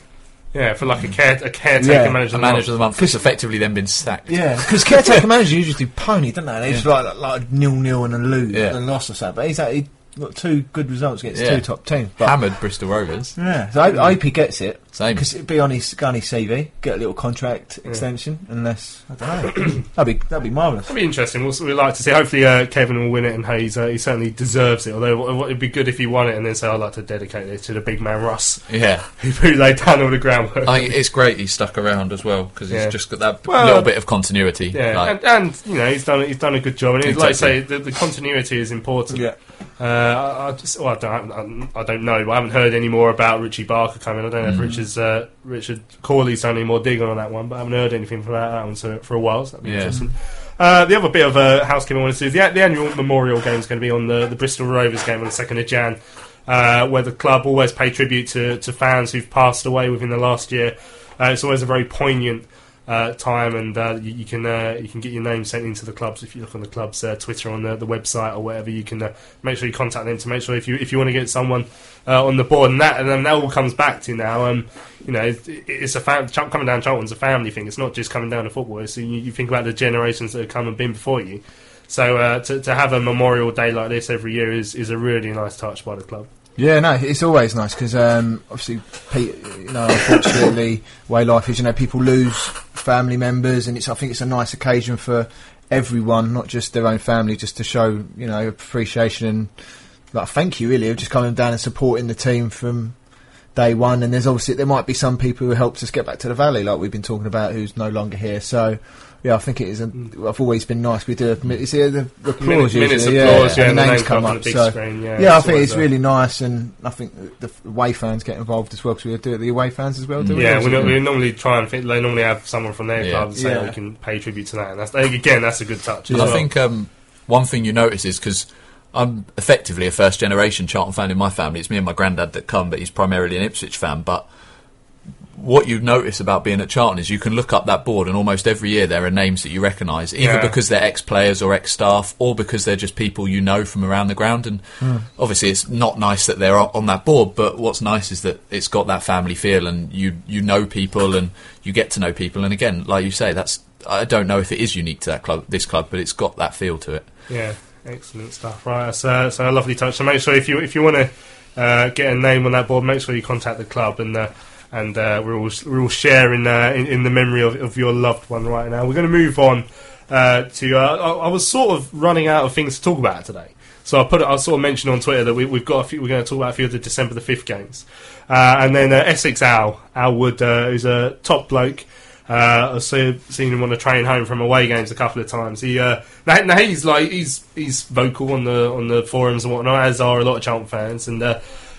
Yeah, for like a care a caretaker Yeah. manager. A manager of the month has effectively then been sacked. Yeah, because caretaker managers usually do pony, don't they? They just Yeah. like like nil nil and a lose Yeah. and loss or something. But he's actually got two good results against Yeah. two top teams. But Hammered Bristol Rovers. Yeah, so I, I hope he gets it. Same. Because it'd be on his, go on his CV, get a little contract extension, unless, I don't know. that'd be, that'd be marvellous. That'd be interesting. We'll, we'd like to see. Hopefully, uh, Kevin will win it, and Hayes uh, he certainly deserves it. Although it would be good if he won it and then say, "I'd like to dedicate this to the big man Russ, Yeah. who laid down all the groundwork." I think it's great he's stuck around as well because he's Yeah. just got that Well, little bit of continuity. Yeah, like- and, and you know he's done he's done a good job, and like I say, the, the continuity is important. Yeah. Uh, I, I just well, I don't I, I don't know, I haven't heard any more about Richie Barker coming. I don't know if Mhm. Richard's uh, Richard Cawley's done any more digging on that one, but I haven't heard anything from that, that one so, for a while. So that'd be Yeah. interesting. Uh, the other bit of uh, housekeeping I want to do is the, the annual memorial game is going to be on the, the Bristol Rovers game on the second of Jan, uh, where the club always pay tribute to, to fans who've passed away within the last year. Uh, it's always a very poignant uh, time, and uh, you, you can uh, you can get your name sent into the clubs if you look on the club's uh, Twitter on the, the website or whatever. You can uh, make sure you contact them to make sure if you if you want to get someone uh, on the board, and that and then that all comes back to now. Um, you know, it, it's a fam- coming down Charlton's a family thing. It's not just coming down to football. It's, you, you think about the generations that have come and been before you. So to to have a Memorial Day like this every year is is a really nice touch by the club. Yeah, no, it's always nice because um, obviously, pe- you know, unfortunately, way life is, you know, people lose family members, and it's I think it's a nice occasion for everyone, not just their own family, just to show you know appreciation and like thank you really just coming down and supporting the team from day one. And there's obviously there might be some people who helped us get back to the valley, like we've been talking about, who's no longer here. So. Yeah, I think it is. A, I've always been nice. We do. A, mi- is it the, the applause Minute- minutes usually? applause, yeah, and and the the names name come up. the big so screen, yeah, yeah, I think it's a- really nice, and I think the, the away fans get involved as well because we do it the away fans as well. Do? Yeah, Or is we, we normally try and think, they normally have someone from their Yeah. club say Yeah. we can pay tribute to that, and that's again that's a good touch. as I well. think um, one thing you notice is because I'm effectively a first generation Charlton fan in my family. It's me and my granddad that come, but he's primarily an Ipswich fan. But what you notice about being at Charlton is you can look up that board, and almost every year there are names that you recognise, either Yeah. because they're ex players or ex staff, or because they're just people you know from around the ground. And Hmm. obviously, it's not nice that they're on that board, but what's nice is that it's got that family feel, and you you know people, and you get to know people. And again, like you say, that's I don't know if it is unique to that club, this club, but it's got that feel to it. Yeah, excellent stuff. Right, so, that's a lovely touch. So make sure if you if you want to uh, get a name on that board, make sure you contact the club and. Uh, and uh, we're all we're all sharing uh, in, in the memory of, of your loved one right now. We're going to move on uh, to. Uh, I, I was sort of running out of things to talk about today, so I put I sort of mentioned on Twitter that we, we've got a few, we're going to talk about a few of the December the fifth games, uh, and then uh, Essex Al Al Wood, who's a top bloke. I've seen, him on the train home from away games a couple of times. He now, now he's like he's he's vocal on the on the forums and whatnot, as are a lot of Charlton fans. And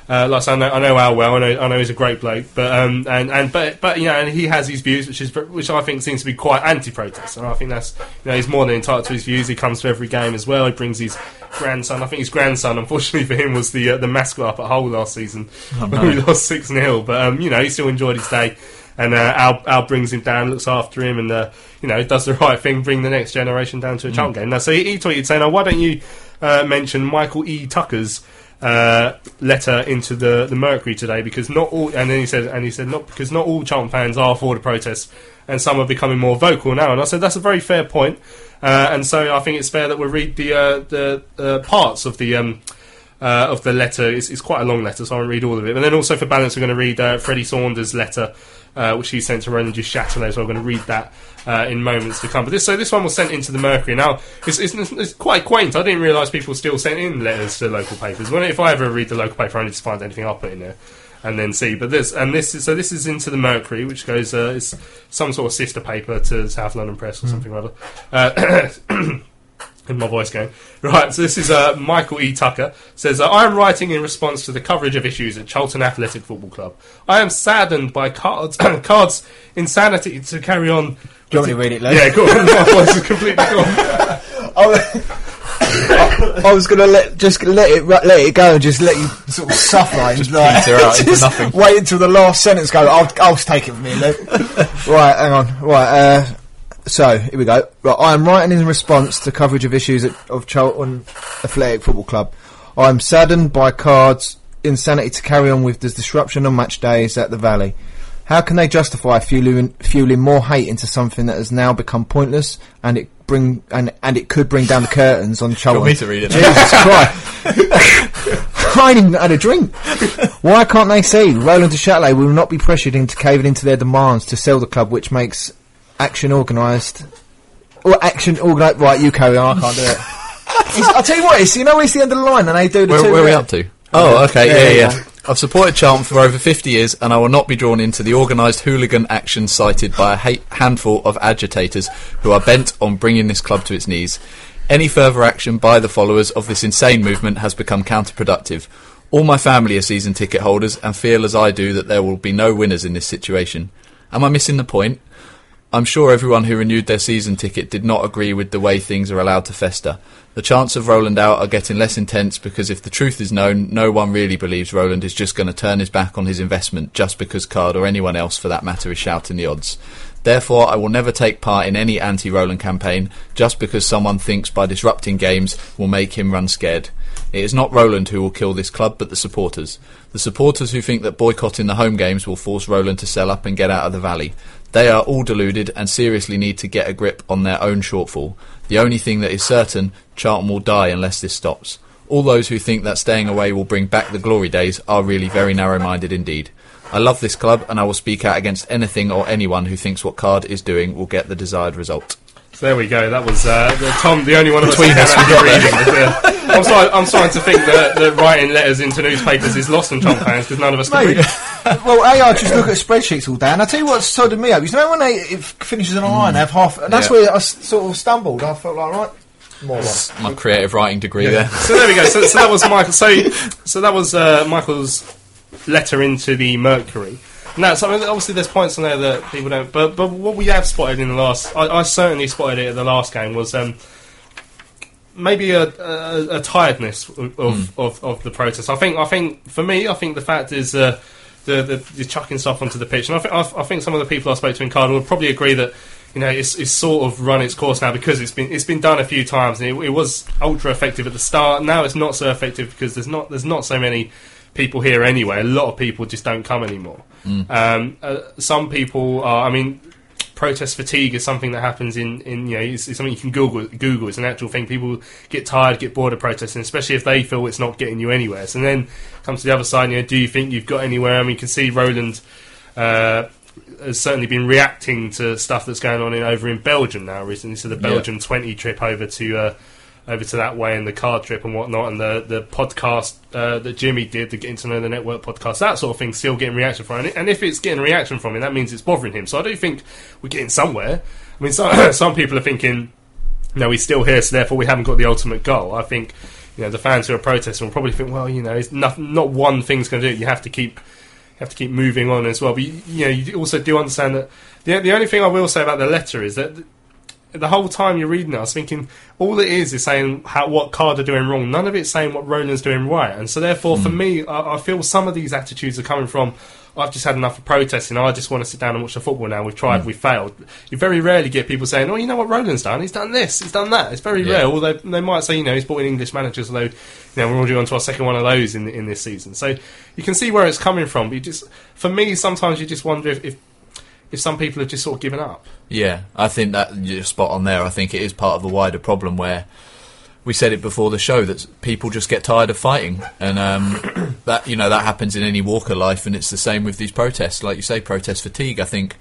uh, like I, know I know Al well. I know I know he's a great bloke, but um and, and but but you know and he has his views, which is which I think seems to be quite anti-protest, and I think that's you know he's more than entitled to his views. He comes to every game as well. He brings his grandson. I think his grandson, unfortunately for him, was the uh, the mascot up at Hull last season Oh, when no. we lost six 0 But um, you know he still enjoyed his day. And uh, Al, Al brings him down, looks after him, and uh, you know does the right thing, bring the next generation down to a Charlton game. Now, so he, he tweeted saying, "Oh, why don't you uh, mention Michael E. Tucker's uh, letter into the, the Mercury today? Because not all." And then he said, "And he said not because not all Charlton fans are for the protests, and some are becoming more vocal now." And I said, "That's a very fair point." Uh, and so I think it's fair that we read the uh, the uh, parts of the. Um, uh, of the letter. It's, it's quite a long letter, so I won't read all of it. And then also for balance, we're going to read Freddie Saunders' letter, which he sent to Roland Duchâtelet, so I'm going to read that uh, in moments to come. But this, so this one was sent into the Mercury. Now, it's, it's, it's quite quaint. I didn't realise people still sent in letters to local papers. When if I ever read the local paper, I need to find anything I'll put in there. And then see, but this and this is so. This is into the Mercury, which goes uh, is some sort of sister paper to South London Press or something or other. Uh, in my voice going. Right, so this is uh, Michael E. Tucker says, uh, I am writing in response to the coverage of issues at Charlton Athletic Football Club. I am saddened by cards, cards insanity to carry on. Do you want me to read it, Lee? Yeah, go on. My voice is completely gone. I was gonna let just let it let it go and just let you sort of suffer and like, peter out into just nothing. Wait until the last sentence go. I'll I'll take it from here, Luke. right, hang on. Right, uh, so here we go. Right, I am writing in response to coverage of issues at, of Charlton Athletic Football Club. I am saddened by cards insanity to carry on with the disruption on match days at the Valley. How can they justify fueling, fueling more hate into something that has now become pointless and it bring and, and it could bring down the curtains on Charlton? want me to read it? Jesus Christ! I ain't even had a drink. Why can't they see Roland Duchâtelet will not be pressured into caving into their demands to sell the club, which makes action organised. Or action organised. Right, you carry on. I can't do it. It's- I'll tell you what. It's you know it's the end of the line, and they do the Where, two. where are we up to? Oh, okay, Yeah, yeah, yeah, yeah. I've supported Charlton for over 50 years, and I will not be drawn into the organised hooligan action cited by a ha- handful of agitators who are bent on bringing this club to its knees. Any further action by the followers of this insane movement has become counterproductive. All my family are season ticket holders and feel as I do that there will be no winners in this situation. Am I missing the point? I'm sure everyone who renewed their season ticket did not agree with the way things are allowed to fester. The chants of Roland out are getting less intense because if the truth is known, no one really believes Roland is just going to turn his back on his investment just because Card or anyone else for that matter is shouting the odds. Therefore, I will never take part in any anti-Roland campaign just because someone thinks by disrupting games will make him run scared. It is not Roland who will kill this club, but the supporters. The supporters who think that boycotting the home games will force Roland to sell up and get out of the valley. They are all deluded and seriously need to get a grip on their own shortfall. The only thing that is certain, Charlton will die unless this stops. All those who think that staying away will bring back the glory days are really very narrow-minded indeed. I love this club and I will speak out against anything or anyone who thinks what Card is doing will get the desired result. So there we go. That was uh, the, Tom, the only one of us Between who us, we got actually read it. Uh, I'm, sorry, I'm starting to think that, that writing letters into newspapers is lost on Charlton fans because none of us can Mate, read. well, AI just look at spreadsheets all day, and I tell you what's sodded me up. You know when they it finishes an a line, they have half, and that's Yeah. where I s- sort of stumbled. I felt like right, more one. My creative writing degree there. So there we go. So, so that was Michael. So, so that was uh, Michael's letter into the Mercury. Now, so obviously there's points on there that people don't. But but what we have spotted in the last, I, I certainly spotted it at the last game was um, maybe a, a, a tiredness of, of, of, of the protest. I think I think for me, I think the fact is. Uh, the, the, the chucking stuff onto the pitch, and I think I, I think some of the people I spoke to in Cardinal would probably agree that you know it's, it's sort of run its course now because it's been it's been done a few times and it, it was ultra effective at the start. Now it's not so effective because there's not there's not so many people here anyway. A lot of people just don't come anymore. Mm. Um, uh, some people are. I mean, protest fatigue is something that happens in, in you know it's, it's something you can Google. Google it's an actual thing. People get tired, get bored of protesting, especially if they feel it's not getting you anywhere. So then comes to the other side. You know, do you think you've got anywhere? I mean, you can see Roland. Uh, has certainly been reacting to stuff that's going on in, over in Belgium now recently. So the Yeah. Belgium 20 trip over to uh, over to that way and the card trip and whatnot, and the the podcast uh, that Jimmy did, the Getting to Know the Network podcast, that sort of thing, still getting reaction from it. And if it's getting reaction from him, that means it's bothering him. So I do think we're getting somewhere. I mean, some, some people are thinking, no, he's still here, so therefore we haven't got the ultimate goal. I think you know the fans who are protesting will probably think, well, you know, it's not not one thing's going to do it. You have to keep have to keep moving on as well. But you, you know, you also do understand that the the only thing I will say about the letter is that the whole time you're reading it, I was thinking all it is is saying how, what Card are doing wrong. None of it's saying what Roland's doing right. And so, therefore, for hmm. me, I, I feel some of these attitudes are coming from. I've just had enough of protesting. I just want to sit down and watch the football now. We've tried, hmm. we've failed. You very rarely get people saying, "Oh, you know what Roland's done? He's done this, he's done that." It's very Yeah. rare. Although they might say, you know, he's brought in English managers. Although, you know, we're already on to our second one of those in in this season. So you can see where it's coming from. But you just, for me, sometimes you just wonder if, if if some people have just sort of given up. Yeah, I think that you're spot on there. I think it is part of a wider problem where we said it before the show that people just get tired of fighting, and um, that you know that happens in any walk of life, and it's the same with these protests. Like you say, protest fatigue. I think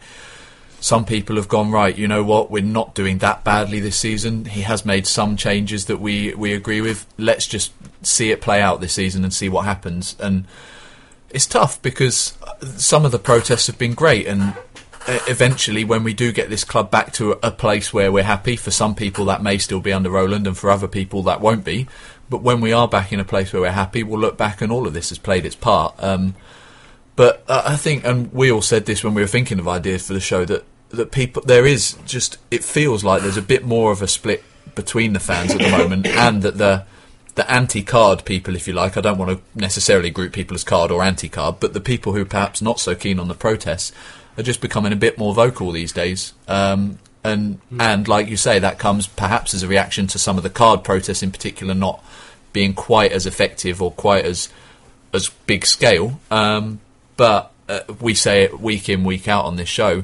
some people have gone right. You know what? We're not doing that badly this season. He has made some changes that we we agree with. Let's just see it play out this season and see what happens. And it's tough because some of the protests have been great and eventually when we do get this club back to a place where we're happy for some people that may still be under Roland and for other people that won't be but when we are back in a place where we're happy we'll look back and all of this has played its part. Um, but uh, I think and we all said this when we were thinking of ideas for the show that that people there is just it feels like there's a bit more of a split between the fans at the moment and that the the anti-card people, if you like, I don't want to necessarily group people as card or anti-card, but the people who are perhaps not so keen on the protests are just becoming a bit more vocal these days. Um, and and like you say, that comes perhaps as a reaction to some of the card protests in particular not being quite as effective or quite as as big scale. Um, but uh, we say it week in week out on this show.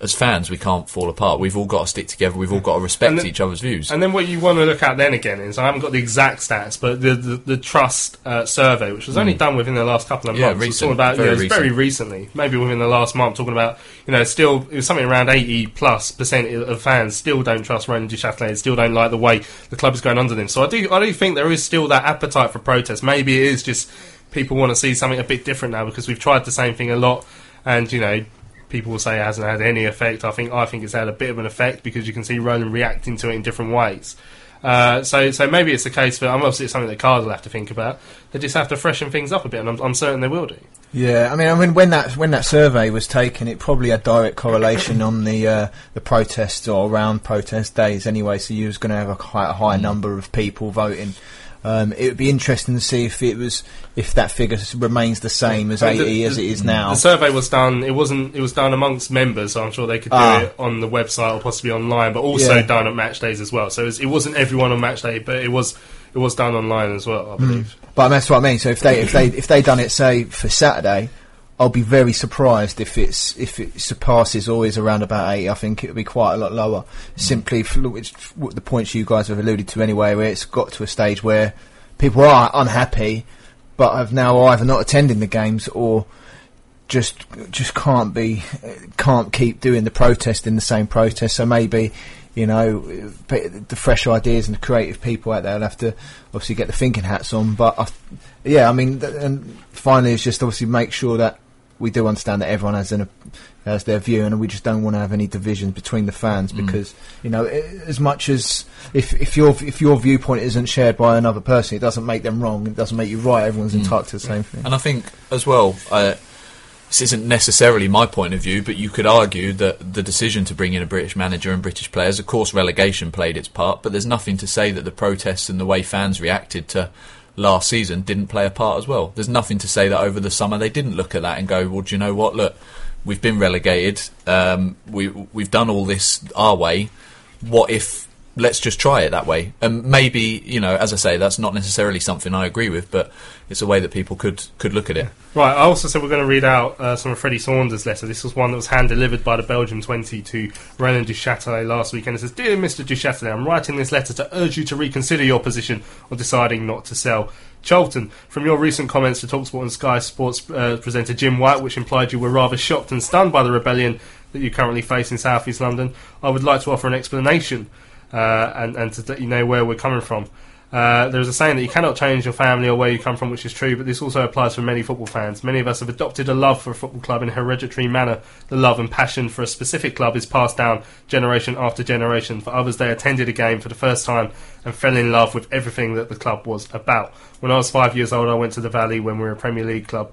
As fans, we can't fall apart. We've all got to stick together. We've all got to respect then- each other's views. And then what you want to look at then again is I haven't got the exact stats, but the the, the trust uh, survey, which was only Mm. done within the last couple of Yeah, months, was recent, talking about very you know, it's very recently, maybe within the last month, talking about you know still it was something around eighty plus percent of fans still don't trust Roland Duchâtelet, still don't like the way the club is going under them. So I do I do think there is still that appetite for protest. Maybe it is just people want to see something a bit different now because we've tried the same thing a lot, and you know people will say it hasn't had any effect. I think I think it's had a bit of an effect because you can see Roland reacting to it in different ways. Uh, so so maybe it's a case for. I'm obviously it's something that Cards will have to think about. They just have to freshen things up a bit, and I'm, I'm certain they will do. Yeah, I mean, I mean, when that when that survey was taken, it probably had direct correlation on the uh, the protests or around protest days anyway. So you was going to have a quite a high number of people voting. Um, it would be interesting to see if it was if that figure remains the same as And the- as it is now. The survey was done. It wasn't. It was done amongst members, so I'm sure they could do Ah. it on the website or possibly online, but also Yeah. done at match days as well. So it, was, it wasn't everyone on match day, but it was it was done online as well. I believe. But that's what I mean. So if they if they if they done it say for Saturday, I'll be very surprised if it's if it surpasses or is around about eighty. I think it would be quite a lot lower. Mm. Simply for the points you guys have alluded to anyway, where it's got to a stage where people are unhappy, but have now either not attending the games or just just can't be can't keep doing the protest in the same protest. So maybe you know the fresh ideas and the creative people out there will have to obviously get the thinking hats on. But I, yeah, I mean, and finally, it's just obviously make sure that we do understand that everyone has an has their view, and we just don't want to have any divisions between the fans because you know as much as if if your if your viewpoint isn't shared by another person, it doesn't make them wrong. It doesn't make you right. Everyone's entitled to the same thing. And I think as well, uh, this isn't necessarily my point of view, but you could argue that the decision to bring in a British manager and British players, of course, relegation played its part, but there's nothing to say that the protests and the way fans reacted to last season didn't play a part as well. There's nothing to say that over the summer they didn't look at that and go, well, do you know what? Look, we've been relegated. Um, we we've done all this our way. What if? Let's just try it that way. And maybe you know, as I say, that's not necessarily something I agree with, but it's a way that people could could look at it. Right, I also said we're going to read out uh, some of Freddie Saunders' letter. This was one that was hand delivered by the Belgium 20 to Roland Duchâtelet last week, and it says Dear Mr. Duchâtelet, I'm writing this letter to urge you to reconsider your position on deciding not to sell. Charlton, from your recent comments to Talksport and Sky Sports uh, presenter Jim White, which implied you were rather shocked and stunned by the rebellion that you currently face in South East London, I would like to offer an explanation. Uh, and and to let you know where we're coming from. Uh, there's a saying that you cannot change your family or where you come from, which is true, but this also applies for many football fans. Many of us have adopted a love for a football club in a hereditary manner. The love and passion for a specific club is passed down generation after generation. For others, they attended a game for the first time and fell in love with everything that the club was about. When I was five years old, I went to the Valley when we were a Premier League club.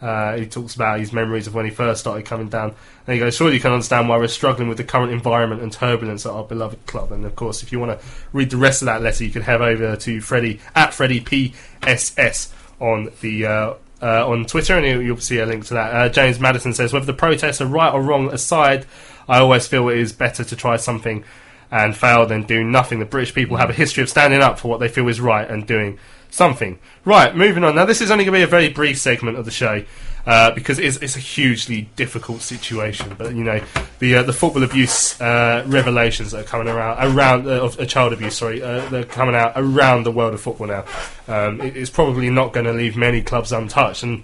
Uh, he talks about his memories of when he first started coming down. And he goes, Surely you can understand why we're struggling with the current environment and turbulence at our beloved club. And of course, if you want to read the rest of that letter, you can head over to Freddie at Freddie PSS on the. Uh, uh, on Twitter, and you- you'll see a link to that. Uh, James Madison says, Whether the protests are right or wrong aside, I always feel it is better to try something and fail than do nothing. The British people have a history of standing up for what they feel is right and doing something. Right, moving on. Now, this is only going to be a very brief segment of the show uh, because it's, it's a hugely difficult situation. But you know, the uh, the football abuse uh, revelations that are coming around around uh, of uh, child abuse, sorry, uh, they're coming out around the world of football now. Um, it, it's probably not going to leave many clubs untouched, and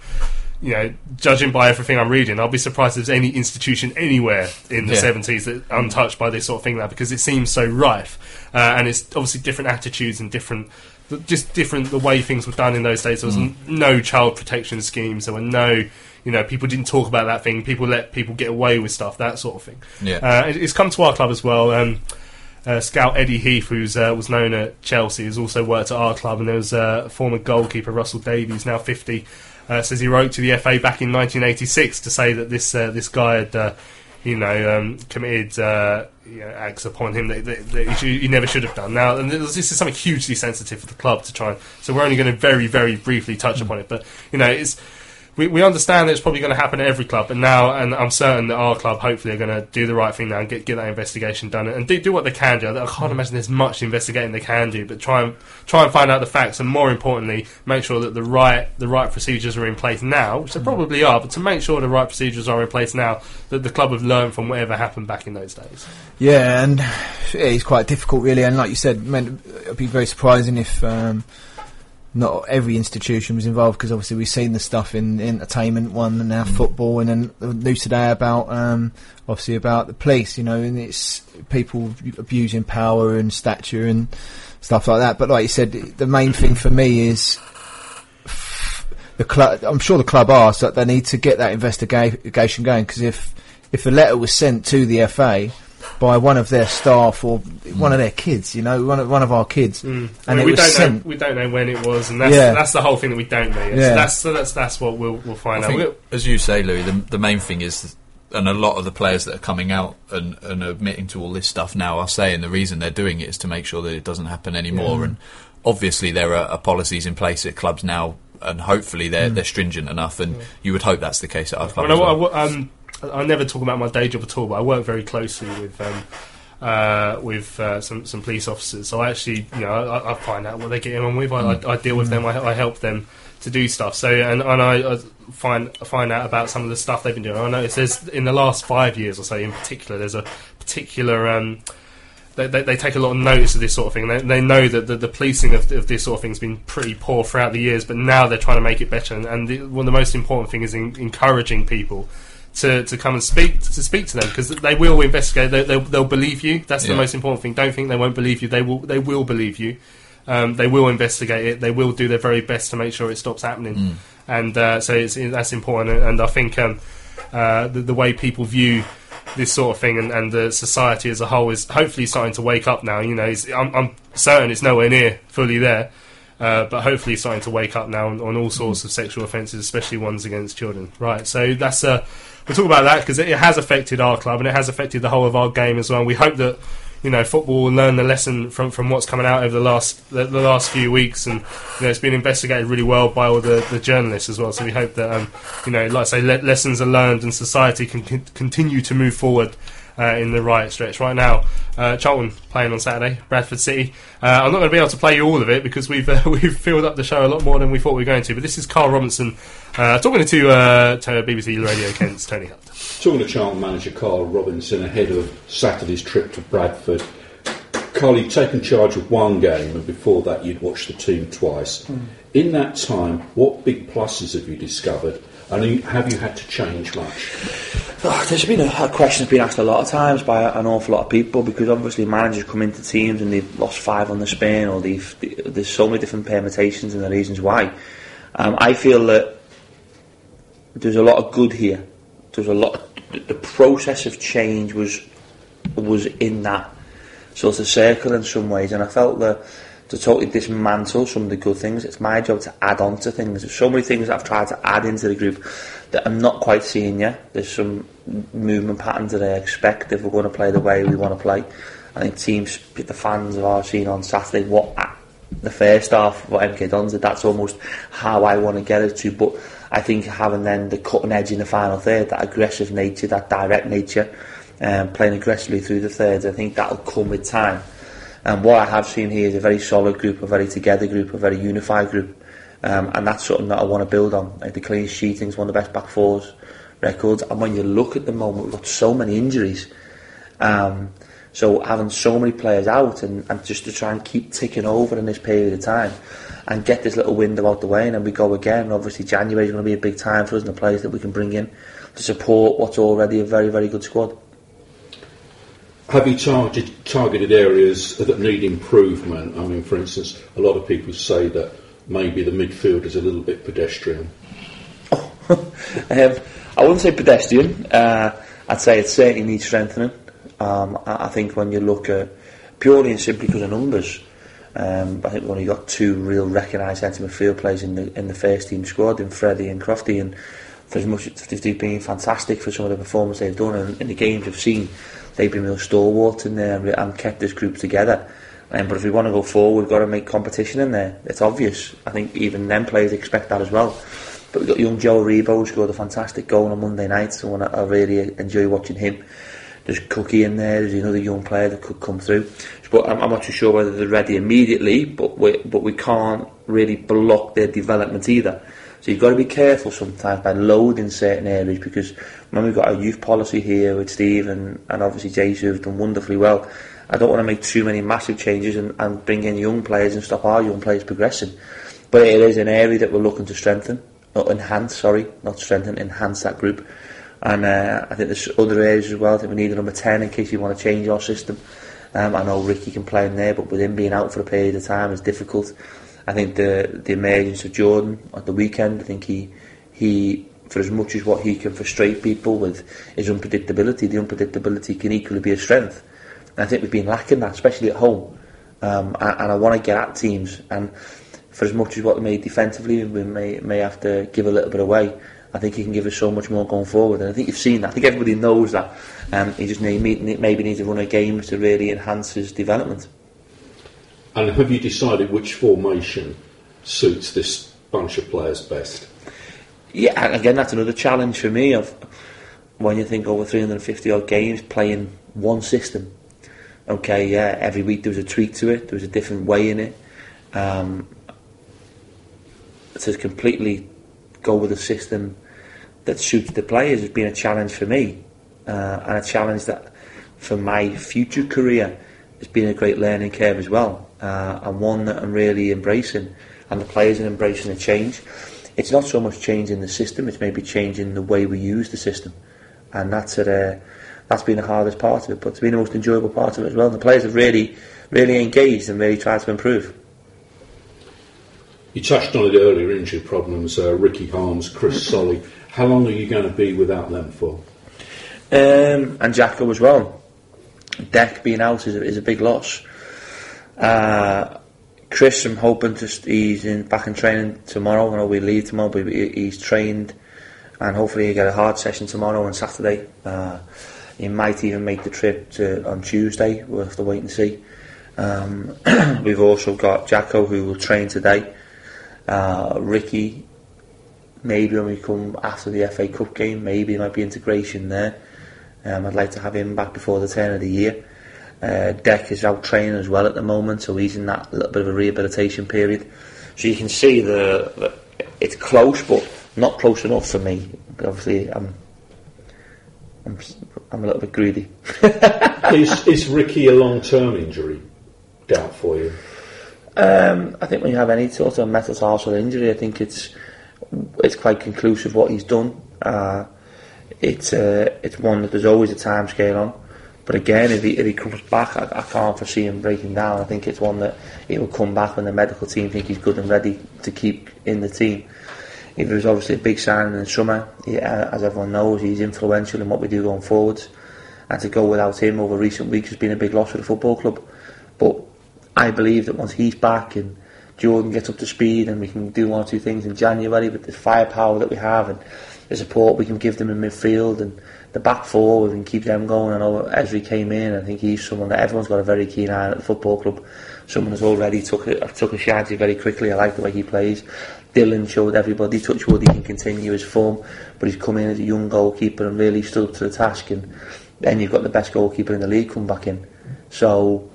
you know, judging by everything I'm reading, I'll be surprised if there's any institution anywhere in the Yeah. 70s that untouched by this sort of thing now because it seems so rife, uh, and it's obviously different attitudes and different. Just different the way things were done in those days. There was Mm. no child protection schemes. There were no, you know, people didn't talk about that thing. People let people get away with stuff, that sort of thing. Yeah. Uh, it- it's come to our club as well. Um, uh, scout Eddie Heath, who uh, was known at Chelsea, has also worked at our club, and there was uh, former goalkeeper Russell Davies, now 50, uh, says he wrote to the FA back in 1986 to say that this uh, this guy had, uh, you know, um, committed uh, you know, acts upon him that, that, that he never should have done. Now, and this this is something hugely sensitive for the club to try, and, so we're only going to very, very briefly touch upon it. But you know, it's we, we understand that it's probably going to happen at every club, and now, and I'm certain that our club hopefully are going to do the right thing now and get get that investigation done and do, do what they can do. I can't imagine there's much investigating they can do, but try and try and find out the facts, and more importantly, make sure that the right the right procedures are in place now, which they probably are. But to make sure the right procedures are in place now, that the club have learned from whatever happened back in those days. Yeah, and yeah, it's quite difficult, really. And like you said, meant it'd be very surprising if um, not every institution was involved, because obviously we've seen the stuff in the entertainment one and now football, and then the news today about um, obviously about the police. You know, and it's people abusing power and stature and stuff like that. But like you said, the main thing for me is the club. I'm sure the club asked that they need to get that investigation going because if if the letter was sent to the FA by one of their staff or one of their kids, you know, one of one of our kids, I and mean, it we was don't sent. know. We don't know when it was, and that's Yeah. that's the whole thing that we don't know. Yet. Yeah. So that's so that's that's what we'll we'll find I out. think, as you say, Louis, the, the main thing is, and a lot of the players that are coming out and, and admitting to all this stuff now are saying the reason they're doing it is to make sure that it doesn't happen anymore. Yeah. And obviously, there are, are policies in place at clubs now, and hopefully they're Mm. they're stringent enough. And you would hope that's the case at our club. I, as know, I, well. um, I never talk about my day job at all, but I work very closely with um, uh, with uh, some some police officers. So I actually, you know, I, I find out what they're getting on with. I, I, I deal with them. I, I help them to do stuff. So and, and I, I find find out about some of the stuff they've been doing. I notice there's in the last five years or so, in particular, there's a particular. Um, they, they, they take a lot of notice of this sort of thing. They, they know that the, the policing of, of this sort of thing has been pretty poor throughout the years, but now they're trying to make it better. And, and the, one of the most important thing is in, encouraging people to, to come and speak to speak to them because they will investigate. They, they'll, they'll believe you. That's the Yeah. most important thing. Don't think they won't believe you. They will. They will believe you. Um, they will investigate it. They will do their very best to make sure it stops happening. Mm. And uh, so it's, that's important. And I think um, uh, the, the way people view this sort of thing and, and the society as a whole is hopefully starting to wake up now. You know, it's, I'm, I'm certain it's nowhere near fully there, uh, but hopefully starting to wake up now on, on all sorts of sexual offences, especially ones against children. Right, so that's uh, we'll talk about that because it, it has affected our club and it has affected the whole of our game as well. We hope that you know football will learn the lesson from, from what's coming out over the last the, the last few weeks, and you know it's been investigated really well by all the, the journalists as well. So we hope that um, you know, like I say, le- lessons are learned and society can con- continue to move forward. Uh, in the right stretch right now, uh, Charlton playing on Saturday, Bradford City. Uh, I'm not going to be able to play you all of it because we've uh, we've filled up the show a lot more than we thought we were going to. But this is Karl Robinson uh, talking to, uh, to BBC Radio Kent's Tony Hunt. Talking to Charlton manager Karl Robinson ahead of Saturday's trip to Bradford. Karl, you'd taken charge of one game, and before that, you'd watched the team twice. Mm. In that time, what big pluses have you discovered, and have you had to change much? Oh, there's been a, a question that's been asked a lot of times by an awful lot of people because obviously managers come into teams and they've lost five on the spin or they've, there's so many different permutations and the reasons why. Um, I feel that there's a lot of good here. There's a lot. Of, the process of change was was in that sort of circle in some ways, and I felt that to totally dismantle some of the good things. It's my job to add on to things. There's so many things that I've tried to add into the group that I'm not quite seeing yet. There's some movement patterns that I expect if we're going to play the way we want to play. I think teams, the fans have all seen on Saturday what the first half, what MK Dons did, that's almost how I want to get it to. But I think having then the cutting edge in the final third, that aggressive nature, that direct nature, um, playing aggressively through the thirds, I think that'll come with time. And what I have seen here is a very solid group, a very together group, a very unified group. Um, and that's something that I want to build on. Like the clean sheeting's one of the best back fours records. And when you look at the moment, we've got so many injuries. Um, so having so many players out and, and just to try and keep ticking over in this period of time and get this little window out the way and then we go again. Obviously January is going to be a big time for us and the players that we can bring in to support what's already a very, very good squad. Have you targeted, targeted areas that need improvement? I mean, for instance, a lot of people say that maybe the midfield is a little bit pedestrian. um, I wouldn't say pedestrian. Uh, I'd say it certainly needs strengthening. Um, I, I think when you look at purely and simply because of numbers, um, I think we've only got two real recognised centre midfield players in the in the first team squad in Freddie and Crofty, and for as much as they've been fantastic for some of the performances they've done and in the games we've seen, they've been real stalwart in there and, and kept this group together. Um, but if we want to go forward, we've got to make competition in there. It's obvious. I think even them players expect that as well. But we've got young Joe Aribo who scored a fantastic goal on Monday night, so I really enjoy watching him. There's Cookie in there, there's another young player that could come through. But I'm, I'm not too sure whether they're ready immediately, but we, but we can't really block their development either. So you've got to be careful sometimes by loading certain areas because when we've got our youth policy here with Steve and, and obviously Jason who've done wonderfully well, I don't want to make too many massive changes and, and bring in young players and stop our young players progressing. But it is an area that we're looking to strengthen, not enhance, sorry, not strengthen, enhance that group. And uh, I think there's other areas as well. I think we need a number 10 in case you want to change our system. Um, I know Ricky can play in there, but with him being out for a period of time is difficult. I think the the emergence of Jordan at the weekend, I think he he for as much as what he can frustrate people with his unpredictability, the unpredictability can equally be a strength. And I think we've been lacking that, especially at home. Um, and, and I want to get at teams. And for as much as what they may defensively, we may may have to give a little bit away. I think he can give us so much more going forward, and I think you've seen that. I think everybody knows that. Um, he just maybe needs to run a game to really enhance his development. And have you decided which formation suits this bunch of players best? Yeah, again, that's another challenge for me. Of when you think over 350 odd games playing one system. Okay, yeah, every week there was a tweak to it. There was a different way in it. Um, to completely go with a system that suits the players has been a challenge for me, uh, and a challenge that for my future career has been a great learning curve as well, uh, and one that I'm really embracing, and the players are embracing the change. It's not so much changing the system; it's maybe changing the way we use the system, and that's uh, that's been the hardest part of it, but it's been the most enjoyable part of it as well. And the players have really, really engaged and really tried to improve. You touched on it earlier, injury problems. Uh, Ricky Holmes, Chris Solly. How long are you going to be without them for? Um, and Jacko as well. Deck being out is a, is a big loss. Uh, Chris, I'm hoping to he's in back in training tomorrow. I know we leave tomorrow, but he's trained, and hopefully he get a hard session tomorrow and Saturday. Uh, he might even make the trip to on Tuesday. We'll have to wait and see. Um, we've also got Jacko who will train today. Uh, Ricky, maybe when we come after the FA Cup game, maybe there might be integration there. Um, I'd like to have him back before the turn of the year. Uh, Deck is out training as well at the moment, so he's in that little bit of a rehabilitation period. So you can see the, the it's close, but not close enough for me. Obviously, I'm I'm, I'm a little bit greedy. is, is Ricky a long term injury doubt for you? Um, I think when you have any sort of metatarsal injury, I think it's it's quite conclusive what he's done. Uh, it's uh, it's one that there's always a time scale on. But again, if he, if he comes back, I, I can't foresee him breaking down. I think it's one that he will come back when the medical team think he's good and ready to keep in the team. If it was obviously a big signing in the summer, he, uh, as everyone knows, he's influential in what we do going forwards. And to go without him over recent weeks has been a big loss for the football club. But I believe that once he's back and Jordan gets up to speed and we can do one or two things in January with the firepower that we have and the support we can give them in midfield and the back four can keep them going. I know Ezri came in. I think he's someone that everyone's got a very keen eye at the football club. Someone who's already took a, took a shine to very quickly. I like the way he plays. Dillon showed everybody touch wood he can continue his form, but he's come in as a young goalkeeper and really stood up to the task. And then you've got the best goalkeeper in the league come back in. So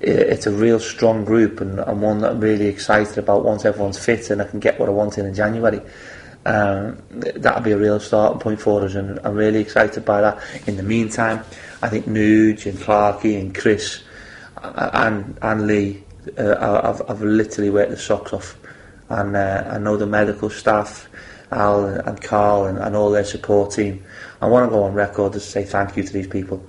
it's a real strong group and, and one that I'm really excited about once everyone's fit and I can get what I want in in January. Um, that'll be a real starting point for us and I'm really excited by that. In the meantime, I think Nuge and Clarkey and Chris uh, and, and Lee uh, have, I've literally worked the socks off. And uh, I know the medical staff Al and Carl and, and all their support team. I want to go on record to say thank you to these people.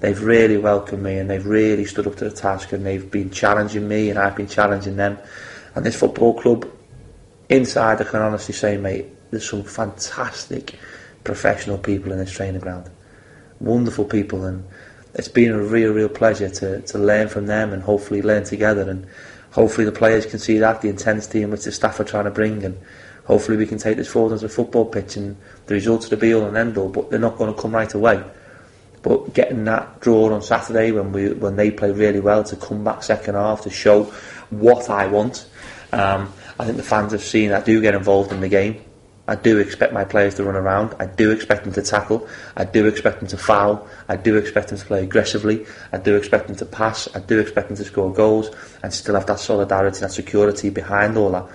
They've really welcomed me and they've really stood up to the task and they've been challenging me and I've been challenging them. And this football club inside I can honestly say mate there's some fantastic professional people in this training ground. Wonderful people and it's been a real real pleasure to, to learn from them and hopefully learn together. And hopefully the players can see that the intensity in which the staff are trying to bring. And hopefully we can take this forward as a football pitch and the results are the be all and end all but they're not going to come right away. But getting that draw on Saturday when we when they play really well to come back second half to show what I want um, I think the fans have seen I do get involved in the game I do expect my players to run around. I do expect them to tackle. I do expect them to foul. I do expect them to play aggressively. I do expect them to pass. I do expect them to score goals and still have that solidarity, that security behind all that.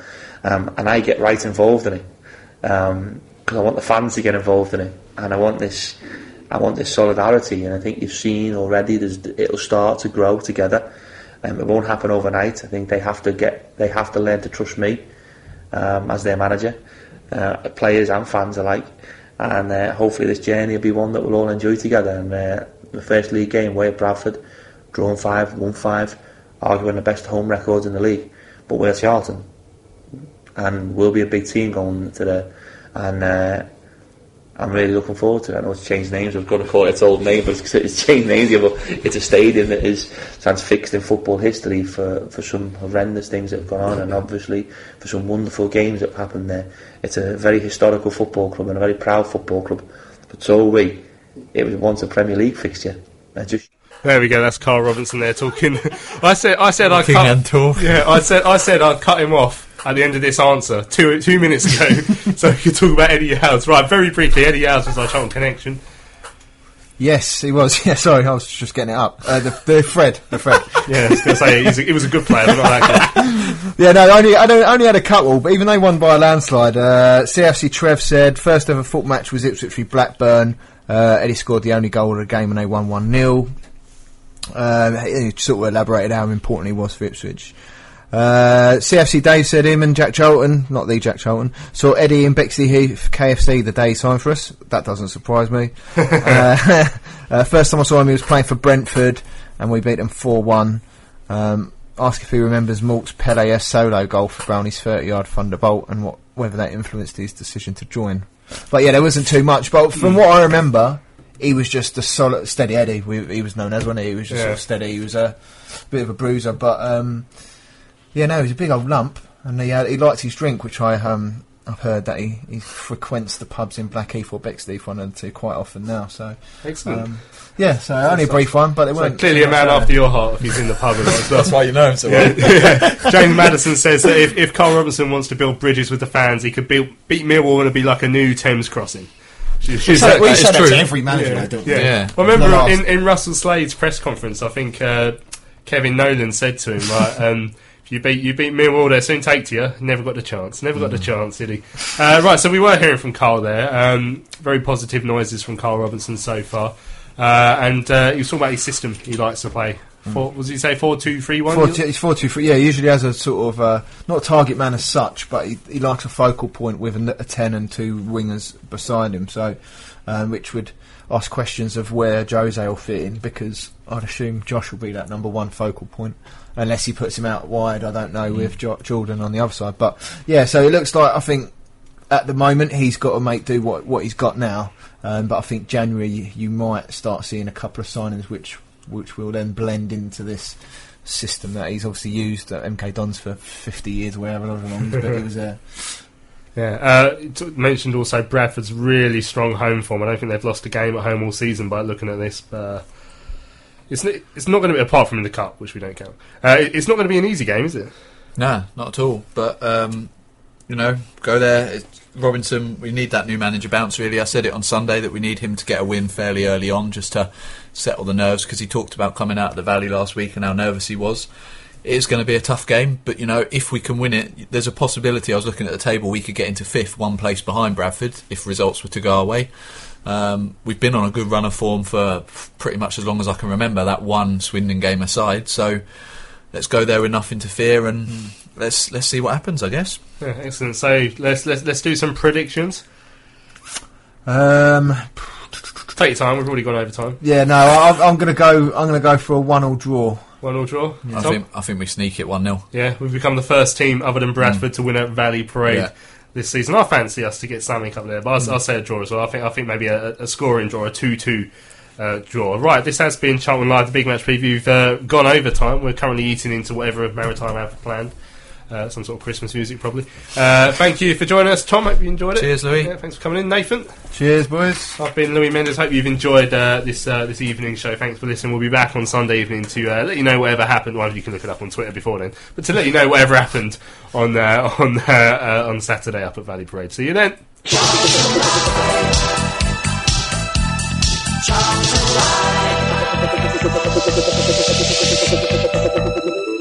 Um, and I get right involved in it because I want the fans to get involved in it, and I want this. I want this solidarity, and I think you've seen already. It'll start to grow together. Um, it won't happen overnight. I think they have to get. They have to learn to trust me um, as their manager uh, players and fans alike. And uh, hopefully this journey will be one that we'll all enjoy together. And uh, the first league game, way at Bradford, drawn five, won five, arguing the best home records in the league. But we're Charlton, and we'll be a big team going to. And uh, I'm really looking forward to it. I know it's changed names. I've got to call it its old name, but it's, it's changed names. Yeah, but it's a stadium that is transfixed in football history for, for some horrendous things that have gone on, and obviously for some wonderful games that have happened there. It's a very historical football club and a very proud football club. But so are we. It was once a Premier League fixture. I just There we go. That's Karl Robinson there talking. I said, I said, I Talking cut. talk. Yeah, I said, I said, I'd cut him off at the end of this answer two two minutes ago, so we could talk about Eddie House. Right, very briefly. Eddie House was our Charlton connection. Yes, he was. Yeah, sorry, I was just getting it up. Uh, the, the Fred, the Fred. Yeah, I was going to say a, he was a good player, but not that good. Yeah, no, only I don't, only had a couple, but even they won by a landslide. Uh, CFC Trev said first ever foot match was Ipswich v Blackburn. Uh, Eddie scored the only goal of the game and they won one 0 uh, He sort of elaborated how important he was for Ipswich. Uh, CFC Dave said him and Jack Charlton, not the Jack Charlton, saw Eddie and Bexley Heath KFC the day he signed for us. That doesn't surprise me. uh, uh, first time I saw him, he was playing for Brentford, and we beat them 4 1. Um, ask if he remembers Malt's Pele solo goal for Brownie's 30 yard thunderbolt and what, whether that influenced his decision to join. But yeah, there wasn't too much. But from what I remember, he was just a solid, steady Eddie. We, he was known as, wasn't he? He was just Yeah. sort of steady. He was a bit of a bruiser. But um, yeah, no, he's a big old lump. And he, had, he liked his drink, which I, um, I've heard that he, he frequents the pubs in Blackheath or Bexley, one and two, quite often now. So Excellent. um, yeah, so only a brief one, but it So weren't clearly a man uh, after your heart if he's in the pub and as well. That's why you know him so Yeah, well. yeah. James Madison says that if, if Karl Robinson wants to build bridges with the fans, he could build, beat Millwall and it'd be like a new Thames crossing. She- she say- said- we that say is that true. to every manager, Yeah, though, don't we? yeah. Yeah. Well, remember last- in, in Russell Slade's press conference, I think uh, Kevin Nolan said to him, right, um, if you beat you beat Millwall, they soon take to you. Never got the chance. Never got the chance, did he? Uh, right, so we were hearing from Karl there. Um, very positive noises from Karl Robinson so far. Uh, and uh, he was talking about his system he likes to play Four, was he say four two three one? Four, two, he's four two three. Yeah, he usually has a sort of uh, not a target man as such, but he, he likes a focal point with a, a ten and two wingers beside him. So, um, which would ask questions of where Jose will fit in because I'd assume Josh will be that number one focal point. Unless he puts him out wide, I don't know with jo- Jordan on the other side. But yeah, so it looks like I think at the moment he's got to make do what what he's got now. Um, but I think January you, you might start seeing a couple of signings which which will then blend into this system that he's obviously used at MK Dons for 50 years, wherever long, but he was there. Yeah, uh, t- mentioned also Bradford's really strong home form. I don't think they've lost a game at home all season by looking at this. Uh, it's it's not going to be apart from in the cup, which we don't count. Uh, it's not going to be an easy game, is it? Nah, not at all. But um, you know, go there. It's Robinson, we need that new manager bounce. Really, I said it on Sunday that we need him to get a win fairly early on, just to settle the nerves. Because he talked about coming out of the Valley last week and how nervous he was. It is going to be a tough game, but you know, if we can win it, there's a possibility. I was looking at the table; we could get into fifth, one place behind Bradford, if results were to go our way. Um, we've been on a good run of form for pretty much as long as I can remember. That one Swindon game aside, so let's go there with nothing to fear and let's let's see what happens. I guess. Yeah, excellent. So let's let's let's do some predictions. Um, Take your time. We've already gone over time. yeah, no, I, I'm going to go. I'm going to go for a one-all draw. One all draw. I think I think we sneak it one 0 Yeah, we've become the first team other than Bradford to win a Valley Parade Yeah. This season. I fancy us to get something up there, but I'll, I'll say a draw as well. I think I think maybe a, a scoring draw, a two-two uh, draw. Right, this has been Charlton Live, the big match preview. We've uh, gone over time. We're currently eating into whatever Maritime have planned. Uh, some sort of Christmas music, probably. Uh, thank you for joining us, Tom. Hope you enjoyed it. Cheers, Louis. Yeah, thanks for coming in, Nathan. Cheers, boys. I've been Louis Mendes. Hope you've enjoyed uh, this uh, this evening show. Thanks for listening. We'll be back on Sunday evening to uh, let you know whatever happened. Well, you can look it up on Twitter before then, but to let you know whatever happened on uh, on uh, uh, on Saturday up at Valley Parade. See you then. Charlton Live.